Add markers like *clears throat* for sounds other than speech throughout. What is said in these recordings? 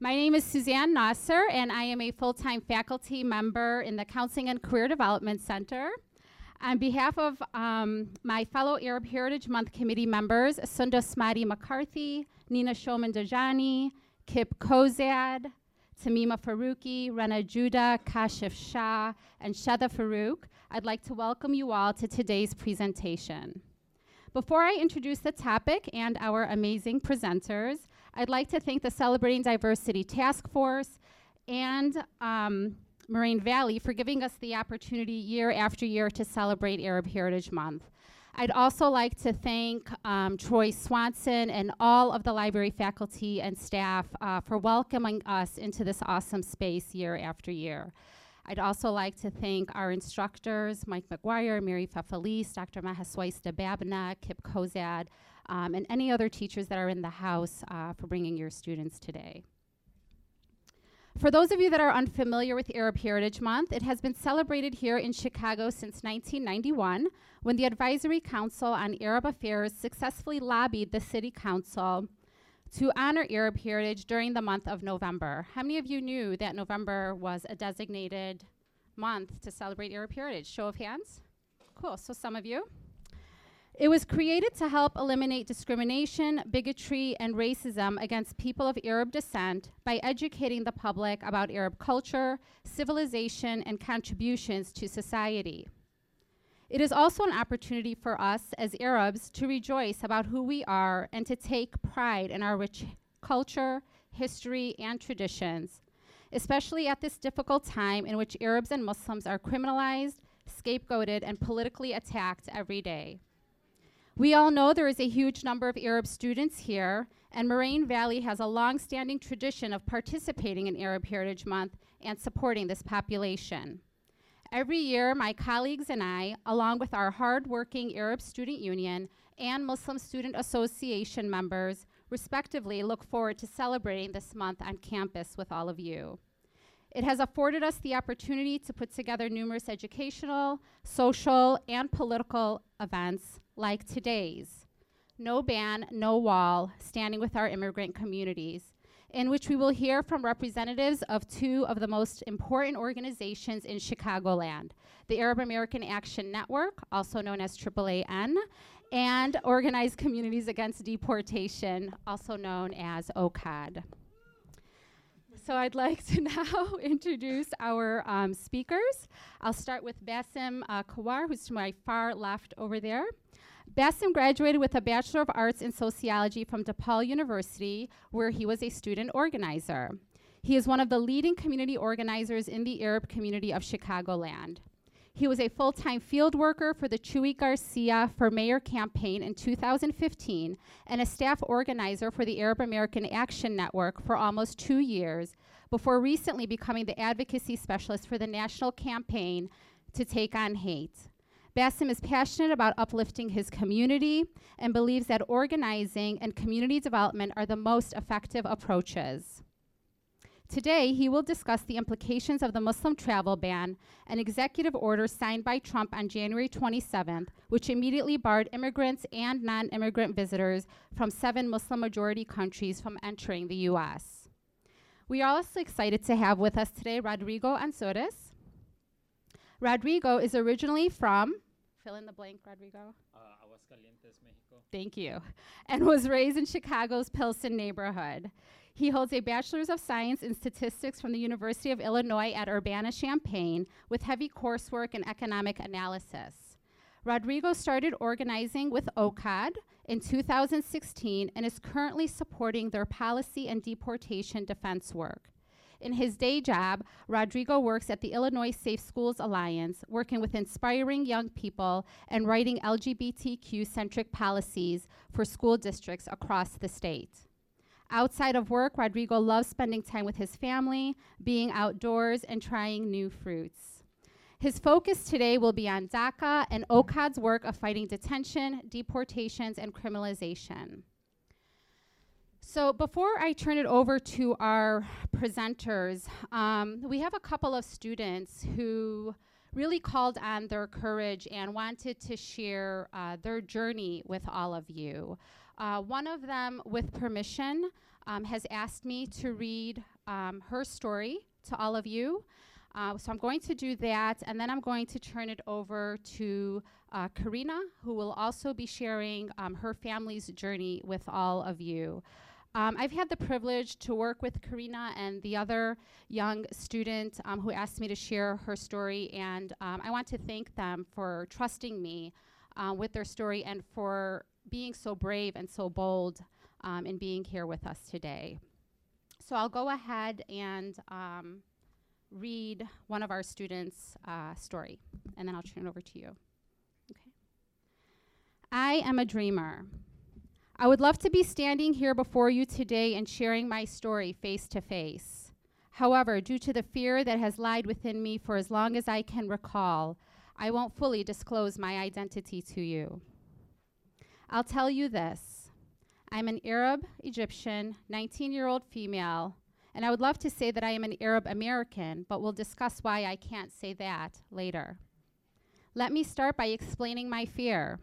My name is Suzanne Nasser, and I am a full time faculty member in the Counseling and Career Development Center. On behalf of um, my fellow Arab Heritage Month committee members, Sunda Smati McCarthy, Nina Shoman Dajani, Kip Kozad, Tamima Faruqi, Rana Judah, Kashif Shah, and Shada Farouk, I'd like to welcome you all to today's presentation. Before I introduce the topic and our amazing presenters, I'd like to thank the Celebrating Diversity Task Force and um, Moraine Valley for giving us the opportunity year after year to celebrate Arab Heritage Month. I'd also like to thank um, Troy Swanson and all of the library faculty and staff uh, for welcoming us into this awesome space year after year. I'd also like to thank our instructors, Mike McGuire, Mary Fafalis, Dr. Mahaswais Dababna, Kip Kozad, um, and any other teachers that are in the house uh, for bringing your students today. For those of you that are unfamiliar with Arab Heritage Month, it has been celebrated here in Chicago since 1991 when the Advisory Council on Arab Affairs successfully lobbied the City Council to honor Arab heritage during the month of November. How many of you knew that November was a designated month to celebrate Arab heritage? Show of hands. Cool, so some of you. It was created to help eliminate discrimination, bigotry, and racism against people of Arab descent by educating the public about Arab culture, civilization, and contributions to society. It is also an opportunity for us as Arabs to rejoice about who we are and to take pride in our rich culture, history, and traditions, especially at this difficult time in which Arabs and Muslims are criminalized, scapegoated, and politically attacked every day. We all know there is a huge number of Arab students here, and Moraine Valley has a long standing tradition of participating in Arab Heritage Month and supporting this population. Every year, my colleagues and I, along with our hardworking Arab Student Union and Muslim Student Association members, respectively, look forward to celebrating this month on campus with all of you. It has afforded us the opportunity to put together numerous educational, social, and political events like today's No Ban, No Wall, standing with our immigrant communities, in which we will hear from representatives of two of the most important organizations in Chicagoland the Arab American Action Network, also known as AAAN, and Organized Communities Against Deportation, also known as OCAD. So I'd like to *laughs* now introduce our um, speakers. I'll start with Bassem uh, Kawar, who's to my far left over there. Bassem graduated with a Bachelor of Arts in Sociology from DePaul University, where he was a student organizer. He is one of the leading community organizers in the Arab community of Chicagoland. He was a full time field worker for the Chuy Garcia for Mayor campaign in 2015 and a staff organizer for the Arab American Action Network for almost two years before recently becoming the advocacy specialist for the national campaign to take on hate. Bassem is passionate about uplifting his community and believes that organizing and community development are the most effective approaches. Today, he will discuss the implications of the Muslim travel ban, an executive order signed by Trump on January 27th, which immediately barred immigrants and non immigrant visitors from seven Muslim majority countries from entering the U.S. We are also excited to have with us today Rodrigo Ansores. Rodrigo is originally from, fill in the blank, Rodrigo. Uh, Aguascalientes, Mexico. Thank you. And was raised in Chicago's Pilsen neighborhood. He holds a Bachelor's of Science in Statistics from the University of Illinois at Urbana Champaign with heavy coursework in economic analysis. Rodrigo started organizing with OCAD in 2016 and is currently supporting their policy and deportation defense work. In his day job, Rodrigo works at the Illinois Safe Schools Alliance, working with inspiring young people and writing LGBTQ centric policies for school districts across the state. Outside of work, Rodrigo loves spending time with his family, being outdoors, and trying new fruits. His focus today will be on DACA and OCAD's work of fighting detention, deportations, and criminalization. So before I turn it over to our presenters, um, we have a couple of students who really called on their courage and wanted to share uh, their journey with all of you. Uh, one of them, with permission, um, has asked me to read um, her story to all of you. Uh, so I'm going to do that, and then I'm going to turn it over to uh, Karina, who will also be sharing um, her family's journey with all of you. Um, I've had the privilege to work with Karina and the other young student um, who asked me to share her story, and um, I want to thank them for trusting me uh, with their story and for being so brave and so bold um, in being here with us today. So I'll go ahead and um, read one of our students' uh, story, and then I'll turn it over to you. Okay. I am a dreamer. I would love to be standing here before you today and sharing my story face to face. However, due to the fear that has lied within me for as long as I can recall, I won't fully disclose my identity to you. I'll tell you this I'm an Arab Egyptian, 19 year old female, and I would love to say that I am an Arab American, but we'll discuss why I can't say that later. Let me start by explaining my fear.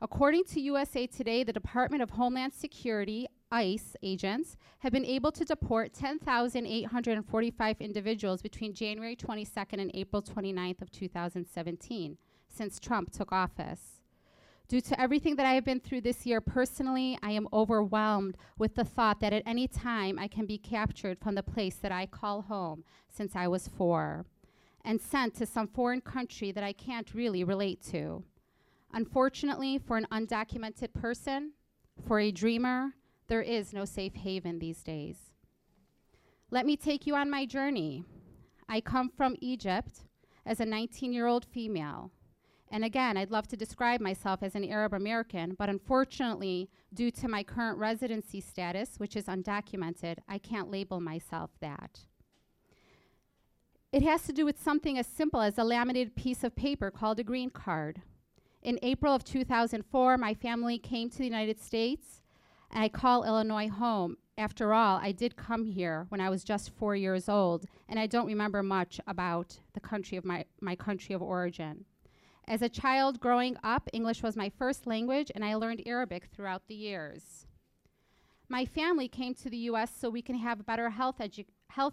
According to USA Today, the Department of Homeland Security, ICE agents, have been able to deport 10,845 individuals between January 22nd and April 29th of 2017, since Trump took office. Due to everything that I have been through this year personally, I am overwhelmed with the thought that at any time I can be captured from the place that I call home since I was four and sent to some foreign country that I can't really relate to. Unfortunately, for an undocumented person, for a dreamer, there is no safe haven these days. Let me take you on my journey. I come from Egypt as a 19 year old female. And again, I'd love to describe myself as an Arab American, but unfortunately, due to my current residency status, which is undocumented, I can't label myself that. It has to do with something as simple as a laminated piece of paper called a green card. In April of 2004, my family came to the United States, and I call Illinois home. After all, I did come here when I was just four years old, and I don't remember much about the country of my, my country of origin. As a child growing up, English was my first language, and I learned Arabic throughout the years. My family came to the US so we can have better health, edu-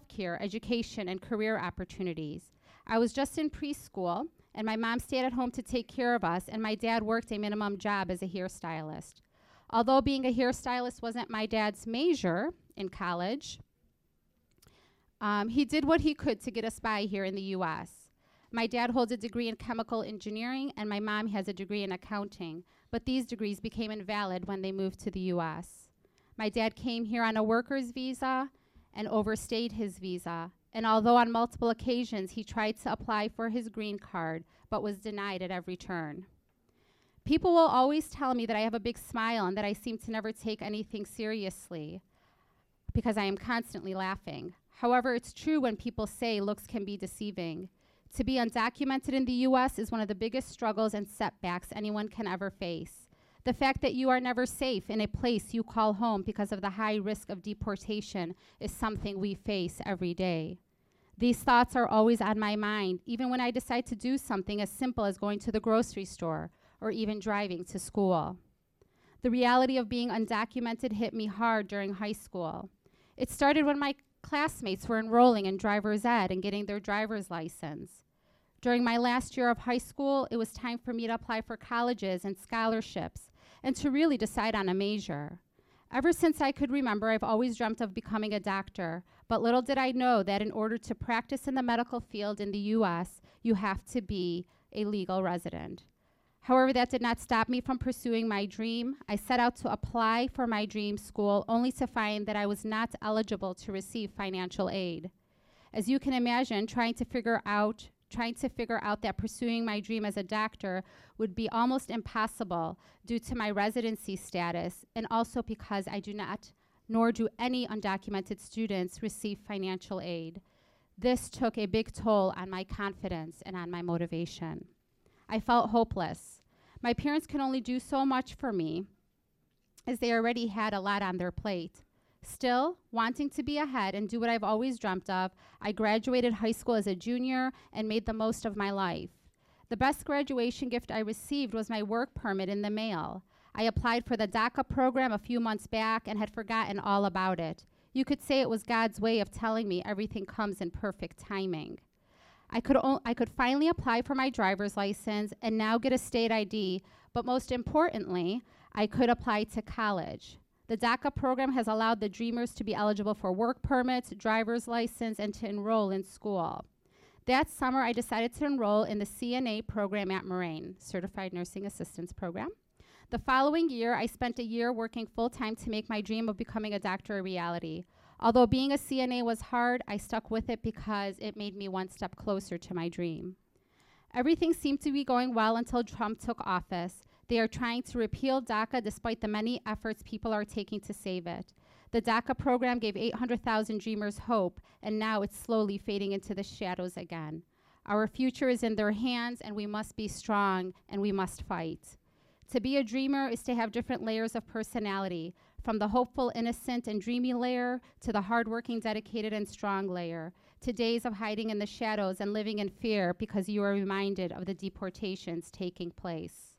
care, education, and career opportunities. I was just in preschool, and my mom stayed at home to take care of us, and my dad worked a minimum job as a hairstylist. Although being a hairstylist wasn't my dad's major in college, um, he did what he could to get us by here in the US. My dad holds a degree in chemical engineering, and my mom has a degree in accounting, but these degrees became invalid when they moved to the US. My dad came here on a worker's visa and overstayed his visa, and although on multiple occasions he tried to apply for his green card but was denied at every turn. People will always tell me that I have a big smile and that I seem to never take anything seriously because I am constantly laughing. However, it's true when people say looks can be deceiving. To be undocumented in the US is one of the biggest struggles and setbacks anyone can ever face. The fact that you are never safe in a place you call home because of the high risk of deportation is something we face every day. These thoughts are always on my mind, even when I decide to do something as simple as going to the grocery store or even driving to school. The reality of being undocumented hit me hard during high school. It started when my classmates were enrolling in driver's ed and getting their driver's license. During my last year of high school, it was time for me to apply for colleges and scholarships and to really decide on a major. Ever since I could remember, I've always dreamt of becoming a doctor, but little did I know that in order to practice in the medical field in the US, you have to be a legal resident. However, that did not stop me from pursuing my dream. I set out to apply for my dream school only to find that I was not eligible to receive financial aid. As you can imagine, trying to figure out trying to figure out that pursuing my dream as a doctor would be almost impossible due to my residency status and also because I do not nor do any undocumented students receive financial aid. This took a big toll on my confidence and on my motivation. I felt hopeless. My parents could only do so much for me as they already had a lot on their plate. Still, wanting to be ahead and do what I've always dreamt of, I graduated high school as a junior and made the most of my life. The best graduation gift I received was my work permit in the mail. I applied for the DACA program a few months back and had forgotten all about it. You could say it was God's way of telling me everything comes in perfect timing. I could, o- I could finally apply for my driver's license and now get a state ID, but most importantly, I could apply to college. The DACA program has allowed the Dreamers to be eligible for work permits, driver's license, and to enroll in school. That summer, I decided to enroll in the CNA program at Moraine, Certified Nursing Assistance Program. The following year, I spent a year working full time to make my dream of becoming a doctor a reality. Although being a CNA was hard, I stuck with it because it made me one step closer to my dream. Everything seemed to be going well until Trump took office. They are trying to repeal DACA despite the many efforts people are taking to save it. The DACA program gave 800,000 dreamers hope, and now it's slowly fading into the shadows again. Our future is in their hands, and we must be strong and we must fight. To be a dreamer is to have different layers of personality, from the hopeful, innocent, and dreamy layer to the hardworking, dedicated, and strong layer, to days of hiding in the shadows and living in fear because you are reminded of the deportations taking place.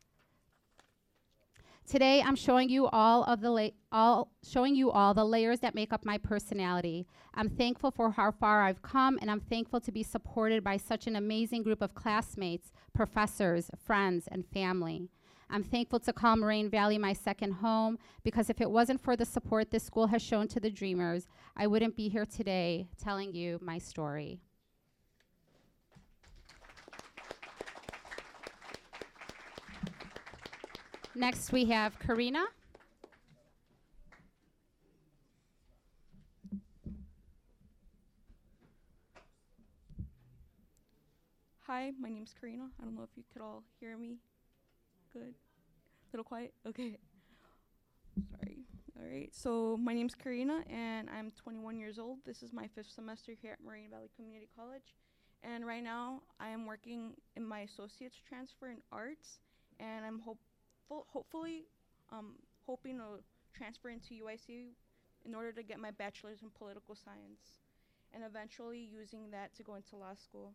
Today, I'm showing you all of the all showing you all the layers that make up my personality. I'm thankful for how far I've come, and I'm thankful to be supported by such an amazing group of classmates, professors, friends, and family. I'm thankful to call Moraine Valley my second home because if it wasn't for the support this school has shown to the Dreamers, I wouldn't be here today telling you my story. Next, we have Karina. Hi, my name's Karina. I don't know if you could all hear me. Good. A Little quiet? Okay. Sorry. All right. So, my name's Karina and I'm 21 years old. This is my fifth semester here at Moraine Valley Community College. And right now, I am working in my associate's transfer in arts and I'm hopeful, hopefully, um, hoping to transfer into UIC in order to get my bachelor's in political science and eventually using that to go into law school.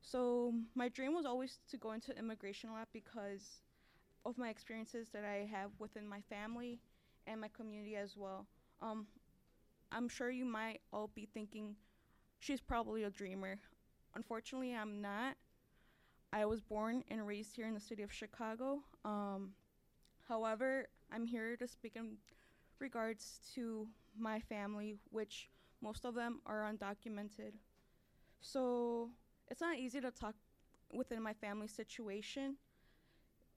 So my dream was always to go into immigration law because of my experiences that I have within my family and my community as well. Um, I'm sure you might all be thinking, she's probably a dreamer. Unfortunately, I'm not. I was born and raised here in the city of Chicago. Um, however, I'm here to speak in regards to my family, which most of them are undocumented. So it's not easy to talk within my family situation.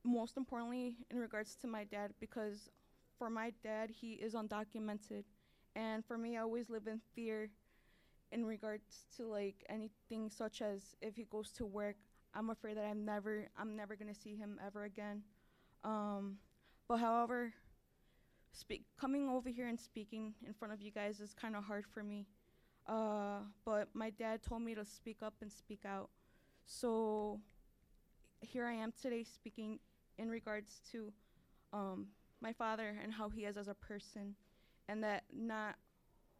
Most importantly, in regards to my dad, because for my dad, he is undocumented. And for me, I always live in fear in regards to like anything such as if he goes to work, I'm afraid that I'm never I'm never gonna see him ever again. Um, but however, coming over here and speaking in front of you guys is kind of hard for me. Uh, but my dad told me to speak up and speak out. So here I am today speaking in regards to um, my father and how he is as a person, and that not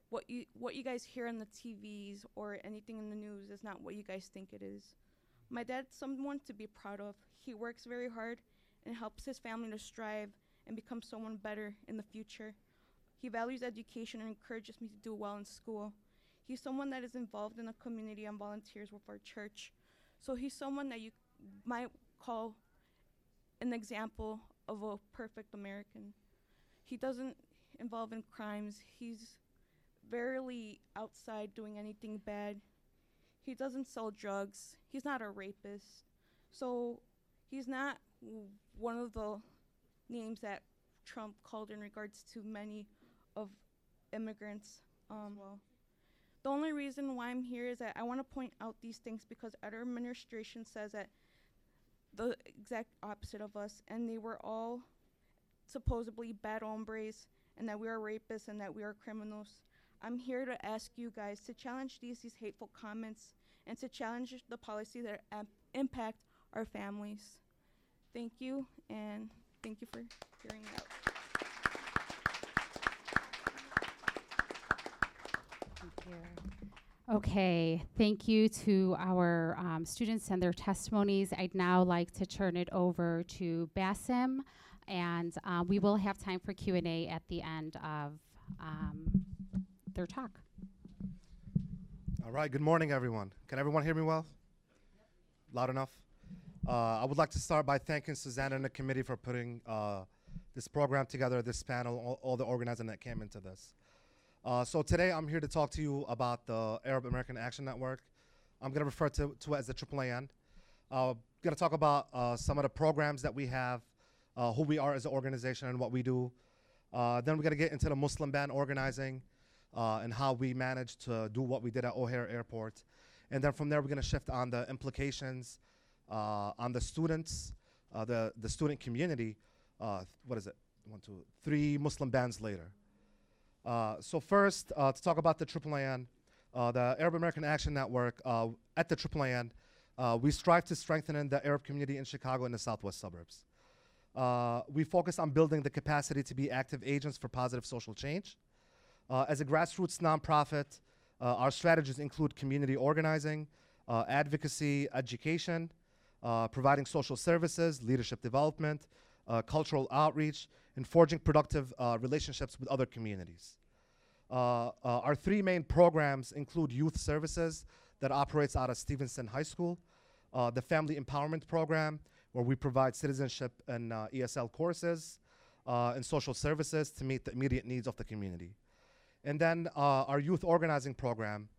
what you what you guys hear on the TVs or anything in the news is not what you guys think it is. My dad's someone to be proud of. He works very hard and helps his family to strive and become someone better in the future. He values education and encourages me to do well in school. He's someone that is involved in the community and volunteers with our church. So he's someone that you might call an example of a perfect American. He doesn't involve in crimes. He's rarely outside doing anything bad. He doesn't sell drugs. He's not a rapist. So he's not one of the names that Trump called in regards to many of immigrants. Um, well, the only reason why I'm here is that I want to point out these things because our administration says that the exact opposite of us, and they were all supposedly bad hombres, and that we are rapists and that we are criminals. I'm here to ask you guys to challenge these these hateful comments and to challenge the policy that am- impact our families. Thank you, and thank you for hearing me out. Thank you. Okay, thank you to our um, students and their testimonies. I'd now like to turn it over to Bassem and uh, we will have time for Q and A at the end of um, their talk. All right, good morning, everyone. Can everyone hear me well? Loud enough? Uh, I would like to start by thanking Susanna and the committee for putting uh, this program together, this panel, all, all the organizing that came into this. Uh, so today I'm here to talk to you about the Arab American Action Network. I'm going to refer to, it as the AAAN. Uh, going to talk about uh, some of the programs that we have, uh, who we are as an organization and what we do. Uh, then we're going to get into the Muslim ban organizing and how we managed to do what we did at O'Hare Airport. And then from there, we're going to shift on the implications on the students, uh, the, the student community. Uh, what is it? One, two, three Muslim bands later. Uh, so first, uh, to talk about the AAAN, uh, the Arab American Action Network, uh, at the AAAN, uh, we strive to strengthen the Arab community in Chicago and the southwest suburbs. Uh, we focus on building the capacity to be active agents for positive social change. Uh, as a grassroots nonprofit, uh, our strategies include community organizing, uh, advocacy, education, uh, providing social services, leadership development, uh, cultural outreach, and forging productive uh, relationships with other communities. Uh, uh, our three main programs include youth services that operates out of Stevenson High School, the Family Empowerment Program, where we provide citizenship and ESL courses, and social services to meet the immediate needs of the community. And then our youth organizing program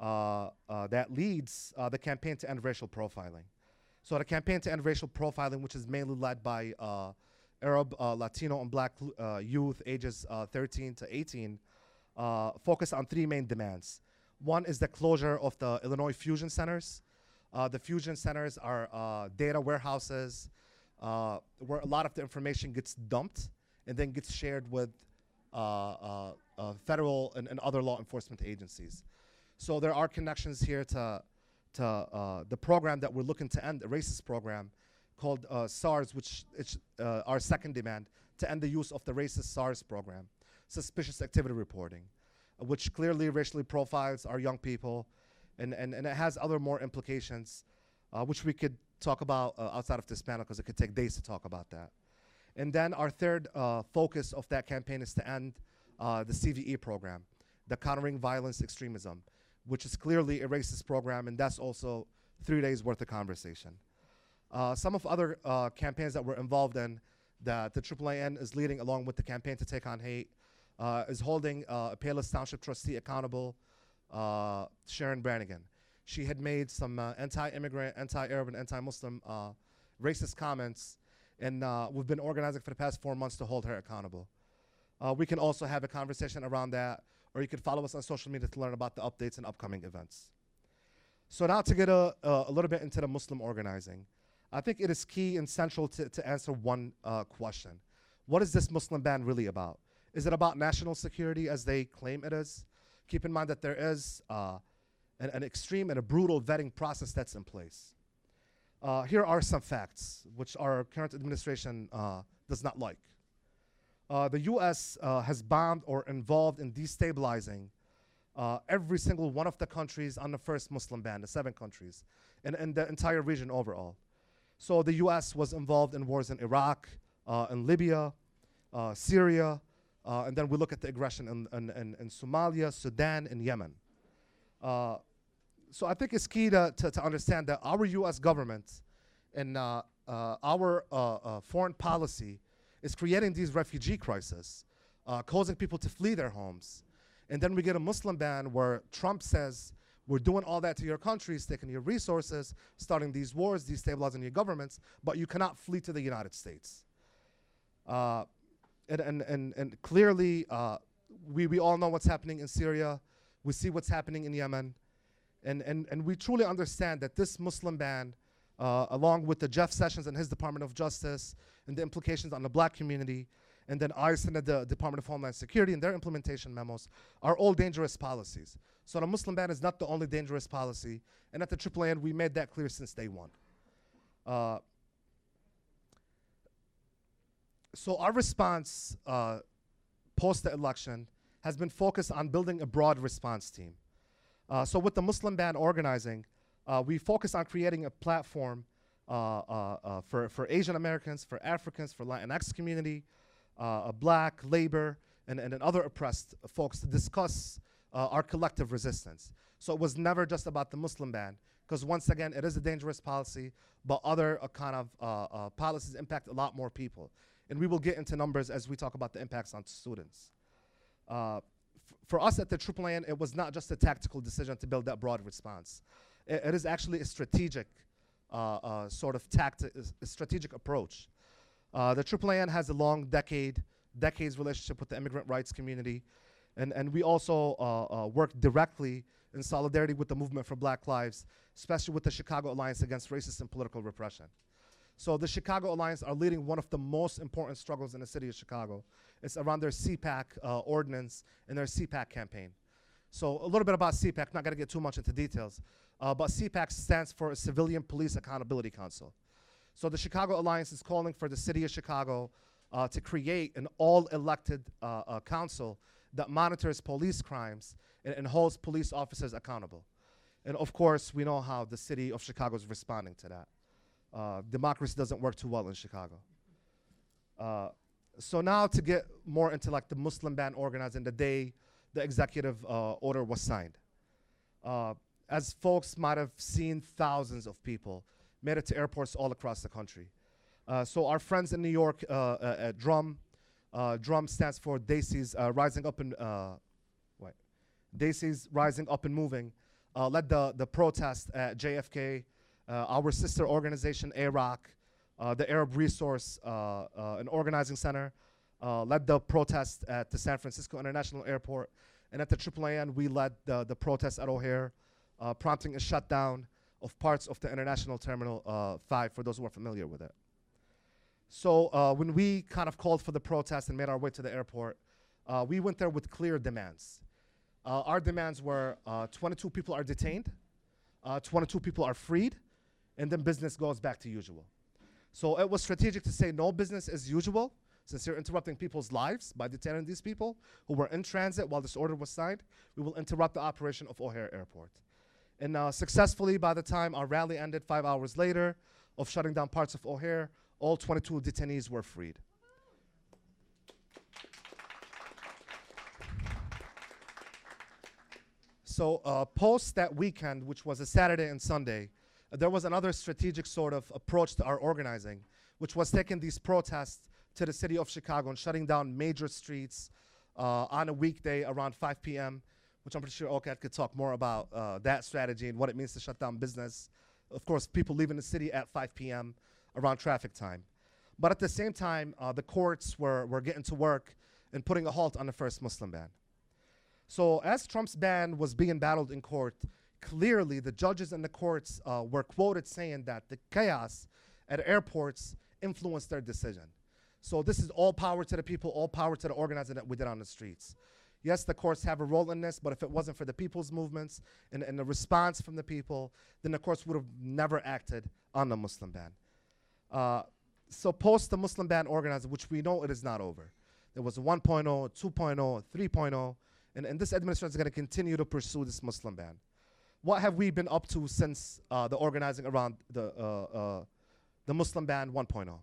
uh, uh, that leads uh, the campaign to end racial profiling. So the campaign to end racial profiling, which is mainly led by uh, Arab, uh, Latino, and Black uh, youth ages uh, 13 to 18, uh, focus on three main demands. One is the closure of the Illinois fusion centers. The fusion centers are data warehouses where a lot of the information gets dumped and then gets shared with federal and, and other law enforcement agencies. So there are connections here to, to uh, the program that we're looking to end, a racist program called uh, SARS, which is uh, our second demand, to end the use of the racist SARS program, suspicious activity reporting, uh, which clearly racially profiles our young people, and, and, and it has other more implications, uh, which we could talk about uh, outside of this panel because it could take days to talk about that. And then our third uh, focus of that campaign is to end uh, the CVE program, the Countering Violence Extremism, which is clearly a racist program, and that's also three days worth of conversation. Uh, some of other uh, campaigns that we're involved in that the AAAN is leading along with the campaign to take on hate uh, is holding uh, a Palos Township trustee accountable, uh, Sharon Brannigan. She had made some uh, anti-immigrant, anti-Arab, and anti-Muslim racist comments, and we've been organizing for the past four months to hold her accountable. We can also have a conversation around that, or you can follow us on social media to learn about the updates and upcoming events. So now to get a, uh, a little bit into the Muslim organizing. I think it is key and central to, to answer one uh, question. What is this Muslim ban really about? Is it about national security as they claim it is? Keep in mind that there is uh, an, an extreme and a brutal vetting process that's in place. Uh, here are some facts which our current administration uh, does not like. Uh, the US uh, has bombed or involved in destabilizing uh, every single one of the countries on the first Muslim ban, the seven countries, and, and the entire region overall. So the US was involved in wars in Iraq, uh, in Libya, uh, Syria, uh, and then we look at the aggression in, in, in, in Somalia, Sudan, and Yemen. So I think it's key to, to, to understand that our US government and our foreign policy is creating these refugee crises, uh, causing people to flee their homes. And then we get a Muslim ban where Trump says, we're doing all that to your countries, taking your resources, starting these wars, destabilizing your governments, but you cannot flee to the United States. Uh, and, and, and, and clearly, uh, we, we all know what's happening in Syria. We see what's happening in Yemen. And, and, and we truly understand that this Muslim ban, uh, along with the Jeff Sessions and his Department of Justice and the implications on the black community, and then ICE and the Department of Homeland Security and their implementation memos are all dangerous policies. So the Muslim ban is not the only dangerous policy, and at the AAAN, we made that clear since day one. Uh, so our response uh, post the election has been focused on building a broad response team. Uh, so with the Muslim ban organizing, uh, we focus on creating a platform uh, uh, uh, for, for Asian Americans, for Africans, for Latinx community, black, labor, and, and, and other oppressed folks to discuss our collective resistance. So it was never just about the Muslim ban, because once again, it is a dangerous policy, but other kind of policies impact a lot more people. And we will get into numbers as we talk about the impacts on students. Uh, for us at the AAAN, it was not just a tactical decision to build that broad response. It is actually a strategic uh, uh, sort of tactic, a strategic approach. Uh, the AAAN has a long decade, decades relationship with the immigrant rights community, and, and we also work directly in solidarity with the movement for Black Lives, especially with the Chicago Alliance Against Racist and Political Repression. So the Chicago Alliance are leading one of the most important struggles in the city of Chicago. It's around their CPAC uh, ordinance and their CPAC campaign. So a little bit about CPAC, not gonna get too much into details, uh, but CPAC stands for Civilian Police Accountability Council. So the Chicago Alliance is calling for the city of Chicago uh, to create an all-elected uh, uh, council that monitors police crimes and, and holds police officers accountable. And of course, we know how the city of Chicago is responding to that. Uh, democracy doesn't work too well in Chicago. Uh, so now to get more into like the Muslim ban organizing, the day the executive uh, order was signed. Uh, as folks might have seen, thousands of people made it to airports all across the country. Uh, so our friends in New York uh, uh, Drum, Drum stands for Desis Rising Up and wait, Desis Rising Up and Moving, led the the protest at JFK. Our sister organization AROC, uh, the Arab Resource uh, uh, and Organizing Center, uh, led the protest at the San Francisco International Airport, and at the AAAN we led the the protest at O'Hare, uh, prompting a shutdown of parts of the International Terminal uh, 5 for those who are familiar with it. So uh, when we kind of called for the protest and made our way to the airport, uh, we went there with clear demands. Uh, our demands were uh, 22 people are detained, uh, 22 people are freed, and then business goes back to usual. So it was strategic to say no business as usual, since you're interrupting people's lives by detaining these people who were in transit while this order was signed. We will interrupt the operation of O'Hare Airport. And uh, successfully, by the time our rally ended five hours later, of shutting down parts of O'Hare, all 22 detainees were freed. So, uh, post that weekend, which was a Saturday and Sunday, uh, there was another strategic sort of approach to our organizing, which was taking these protests to the city of Chicago and shutting down major streets uh, on a weekday around 5 p.m., which I'm pretty sure OCAD could talk more about uh, that strategy and what it means to shut down business. Of course, people leaving the city at 5 p.m. around traffic time. But at the same time, uh, the courts were, were getting to work and putting a halt on the first Muslim ban. So as Trump's ban was being battled in court, clearly the judges and the courts uh, were quoted saying that the chaos at airports influenced their decision. So this is all power to the people, all power to the organizing that we did on the streets. Yes, the courts have a role in this, but if it wasn't for the people's movements and, and the response from the people, then the courts would have never acted on the Muslim ban. Uh, so post the Muslim ban organizing, which we know it is not over. There was a 1.0, 2.0, 3.0, and, and this administration is going to continue to pursue this Muslim ban. What have we been up to since uh, the organizing around the, uh, uh, the Muslim ban 1.0?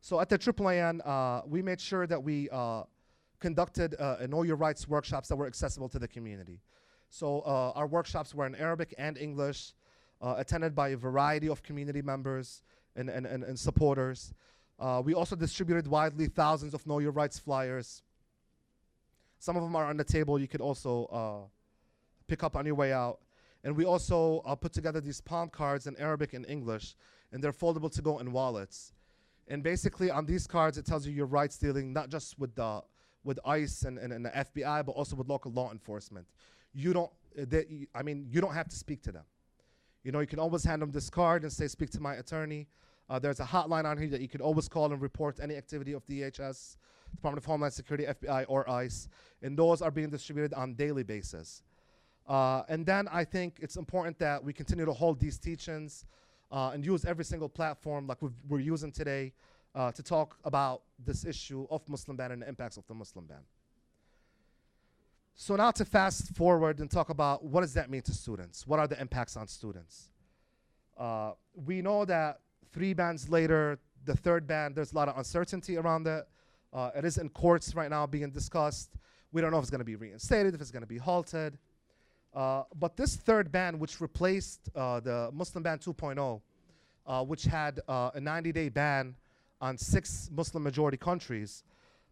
So at the AAAN, uh, we made sure that we uh, conducted uh, Know Your Rights workshops that were accessible to the community. So uh, our workshops were in Arabic and English, uh, attended by a variety of community members and, and, and, and supporters. Uh, we also distributed widely thousands of Know Your Rights flyers. Some of them are on the table. You could also uh, pick up on your way out. And we also put together these palm cards in Arabic and English, and they're foldable to go in wallets. And basically, on these cards, it tells you your rights dealing not just with the with ICE and, and, and the FBI, but also with local law enforcement. You don't, uh, they, I mean, you don't have to speak to them. You know, you can always hand them this card and say, "Speak to my attorney." Uh, there's a hotline on here that you can always call and report any activity of DHS, Department of Homeland Security, FBI, or ICE, and those are being distributed on daily basis. Uh, and then I think it's important that we continue to hold these teachings uh, and use every single platform like we've, we're using today uh, to talk about this issue of Muslim ban and the impacts of the Muslim ban. So now to fast forward and talk about what does that mean to students? What are the impacts on students? Uh, we know that three bans later, the third ban, there's a lot of uncertainty around it. Uh, it is in courts right now being discussed. We don't know if it's going to be reinstated, if it's going to be halted. Uh, but this third ban, which replaced uh, the Muslim ban 2.0, uh, which had uh, a 90 day ban on six Muslim majority countries,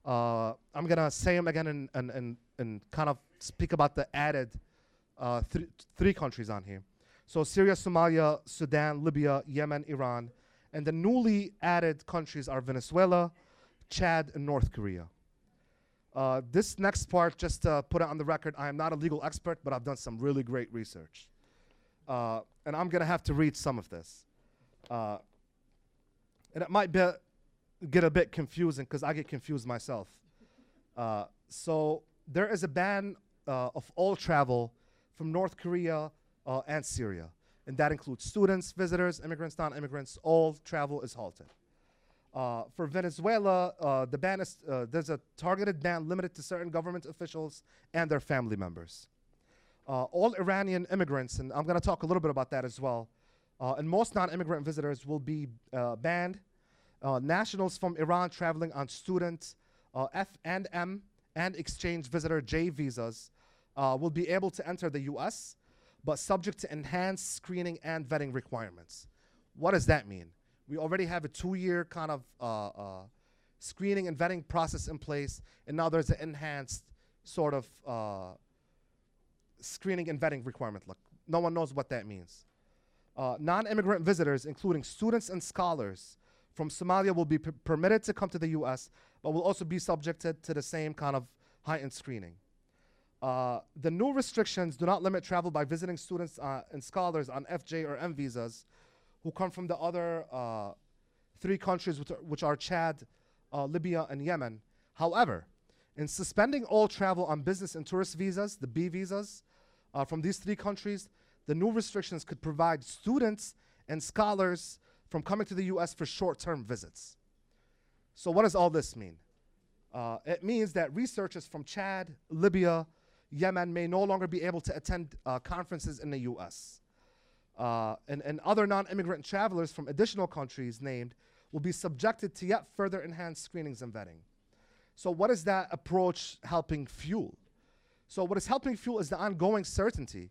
uh, I'm going to say them again and, and, and, and kind of speak about the added th- three countries on here. So Syria, Somalia, Sudan, Libya, Yemen, Iran. And the newly added countries are Venezuela, Chad, and North Korea. Uh, this next part, just to put it on the record, I am not a legal expert, but I've done some really great research. Uh, and I'm going to have to read some of this. Uh, and it might be, get a bit confusing because I get confused myself. Uh, so there is a ban uh, of all travel from North Korea uh, and Syria. And that includes students, visitors, immigrants, non immigrants. All travel is halted. Uh, for Venezuela, uh, the ban is, uh, there's a targeted ban limited to certain government officials and their family members. Uh, all Iranian immigrants, and I'm going to talk a little bit about that as well, uh, and most non immigrant visitors will be banned. nationals from Iran traveling on student F and M and exchange visitor J visas will be able to enter the US, but subject to enhanced screening and vetting requirements. What does that mean? We already have a two-year kind of uh, uh, screening and vetting process in place, and now there's an enhanced sort of uh, screening and vetting requirement. Look, no one knows what that means. Uh, non-immigrant visitors, including students and scholars from Somalia, will be permitted to come to the U.S., but will also be subjected to the same kind of heightened screening. Uh, the new restrictions do not limit travel by visiting students uh, and scholars on FJ or M visas who come from the other uh, three countries, which are, which are Chad, uh, Libya, and Yemen. However, in suspending all travel on business and tourist visas, the B visas, uh, from these three countries, the new restrictions could provide students and scholars from coming to the US for short term visits. So, what does all this mean? Uh, it means that researchers from Chad, Libya, Yemen may no longer be able to attend uh, conferences in the US. Uh, and, and other non immigrant travelers from additional countries named will be subjected to yet further enhanced screenings and vetting. So, what is that approach helping fuel? So, what is helping fuel is the ongoing certainty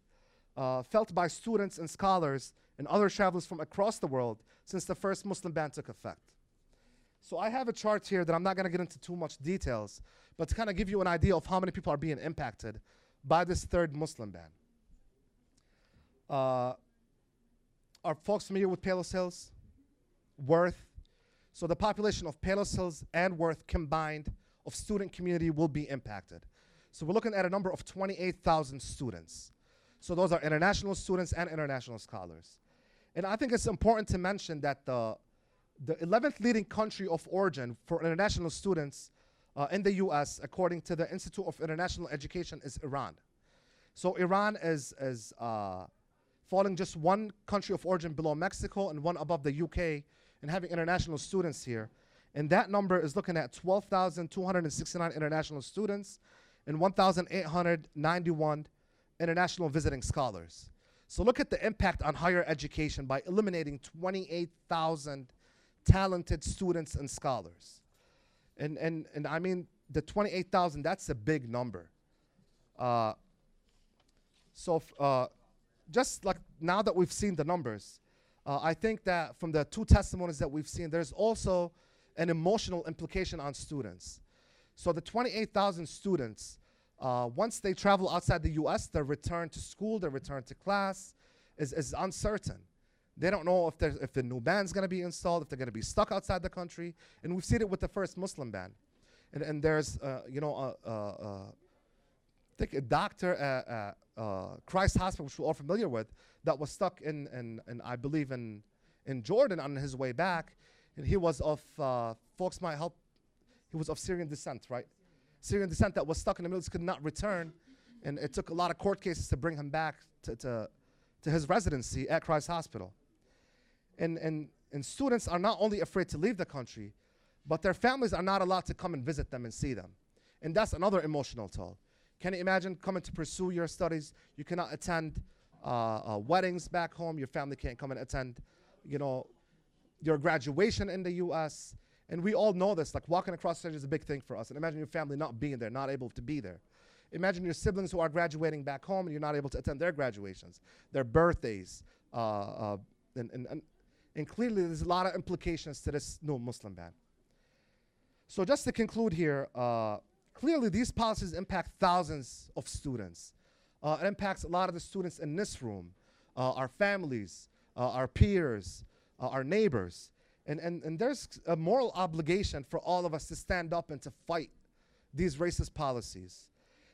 uh, felt by students and scholars and other travelers from across the world since the first Muslim ban took effect. So, I have a chart here that I'm not going to get into too much details, but to kind of give you an idea of how many people are being impacted by this third Muslim ban. Uh, are folks familiar with Palos Hills? Worth. So the population of Palos Hills and Worth combined of student community will be impacted. So we're looking at a number of 28,000 students. So those are international students and international scholars. And I think it's important to mention that the, the 11th leading country of origin for international students uh, in the US, according to the Institute of International Education, is Iran. So Iran is, is uh, falling just one country of origin below Mexico and one above the UK, and having international students here. And that number is looking at 12,269 international students and 1,891 international visiting scholars. So look at the impact on higher education by eliminating 28,000 talented students and scholars. And, and, and I mean, the 28,000, that's a big number. Uh, so, uh, just like now that we've seen the numbers, uh, I think that from the two testimonies that we've seen, there's also an emotional implication on students. So the 28,000 students, uh, once they travel outside the US, their return to school, their return to class is, is uncertain. They don't know if, if the new ban's gonna be installed, if they're gonna be stuck outside the country. And we've seen it with the first Muslim ban. And, and there's, uh, you know, uh, uh, uh think a doctor at uh, Christ Hospital, which we're all familiar with, that was stuck in, in, in, I believe, in, in Jordan on his way back. And he was of, uh, folks might help, he was of Syrian descent, right? Syrian descent that was stuck in the Middle East, could not return. And it took a lot of court cases to bring him back to, to, to his residency at Christ Hospital. And, and, and students are not only afraid to leave the country, but their families are not allowed to come and visit them and see them. And that's another emotional toll. Can you imagine coming to pursue your studies? You cannot attend uh, uh, weddings back home. Your family can't come and attend, you know, your graduation in the U.S. And we all know this. Like walking across the stage is a big thing for us. And imagine your family not being there, not able to be there. Imagine your siblings who are graduating back home and you're not able to attend their graduations, their birthdays, uh, uh, and, and, and, and clearly there's a lot of implications to this no Muslim ban. So just to conclude here, uh, clearly these policies impact thousands of students. Uh, it impacts a lot of the students in this room, uh, our families, uh, our peers, uh, our neighbors. And, and, and there's a moral obligation for all of us to stand up and to fight these racist policies.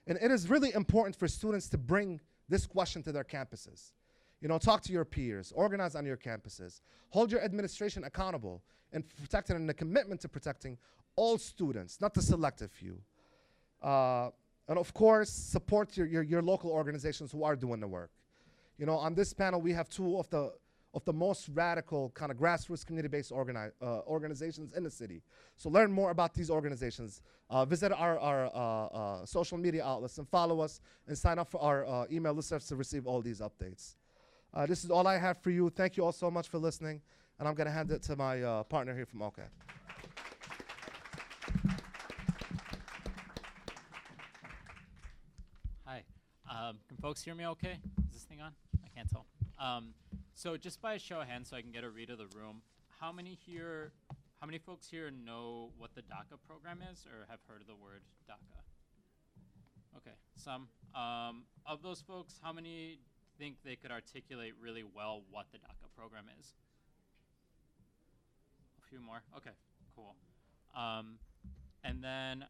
And it is really important for students to bring this question to their campuses. You know, talk to your peers, organize on your campuses, hold your administration accountable, and protect it in a commitment to protecting all students, not the selective few. Uh, and of course, support your, your, your local organizations who are doing the work. You know, on this panel, we have two of the of the most radical kind of grassroots community-based organi- uh, organizations in the city. So learn more about these organizations. Uh, visit our, our uh, uh social media outlets and follow us and sign up for our uh, email listservs to receive all these updates. This is all I have for you. Thank you all so much for listening. And I'm going to hand it to my partner here from OCAD. Hi. Um, can folks hear me okay? Is this thing on? I can't tell. Um, so just by a show of hands, so I can get a read of the room, how many here, how many folks here know what the DACA program is or have heard of the word DACA? Okay, some. Um, of those folks, how many think they could articulate really well what the DACA program is? A few more. Okay, cool. Um, and then,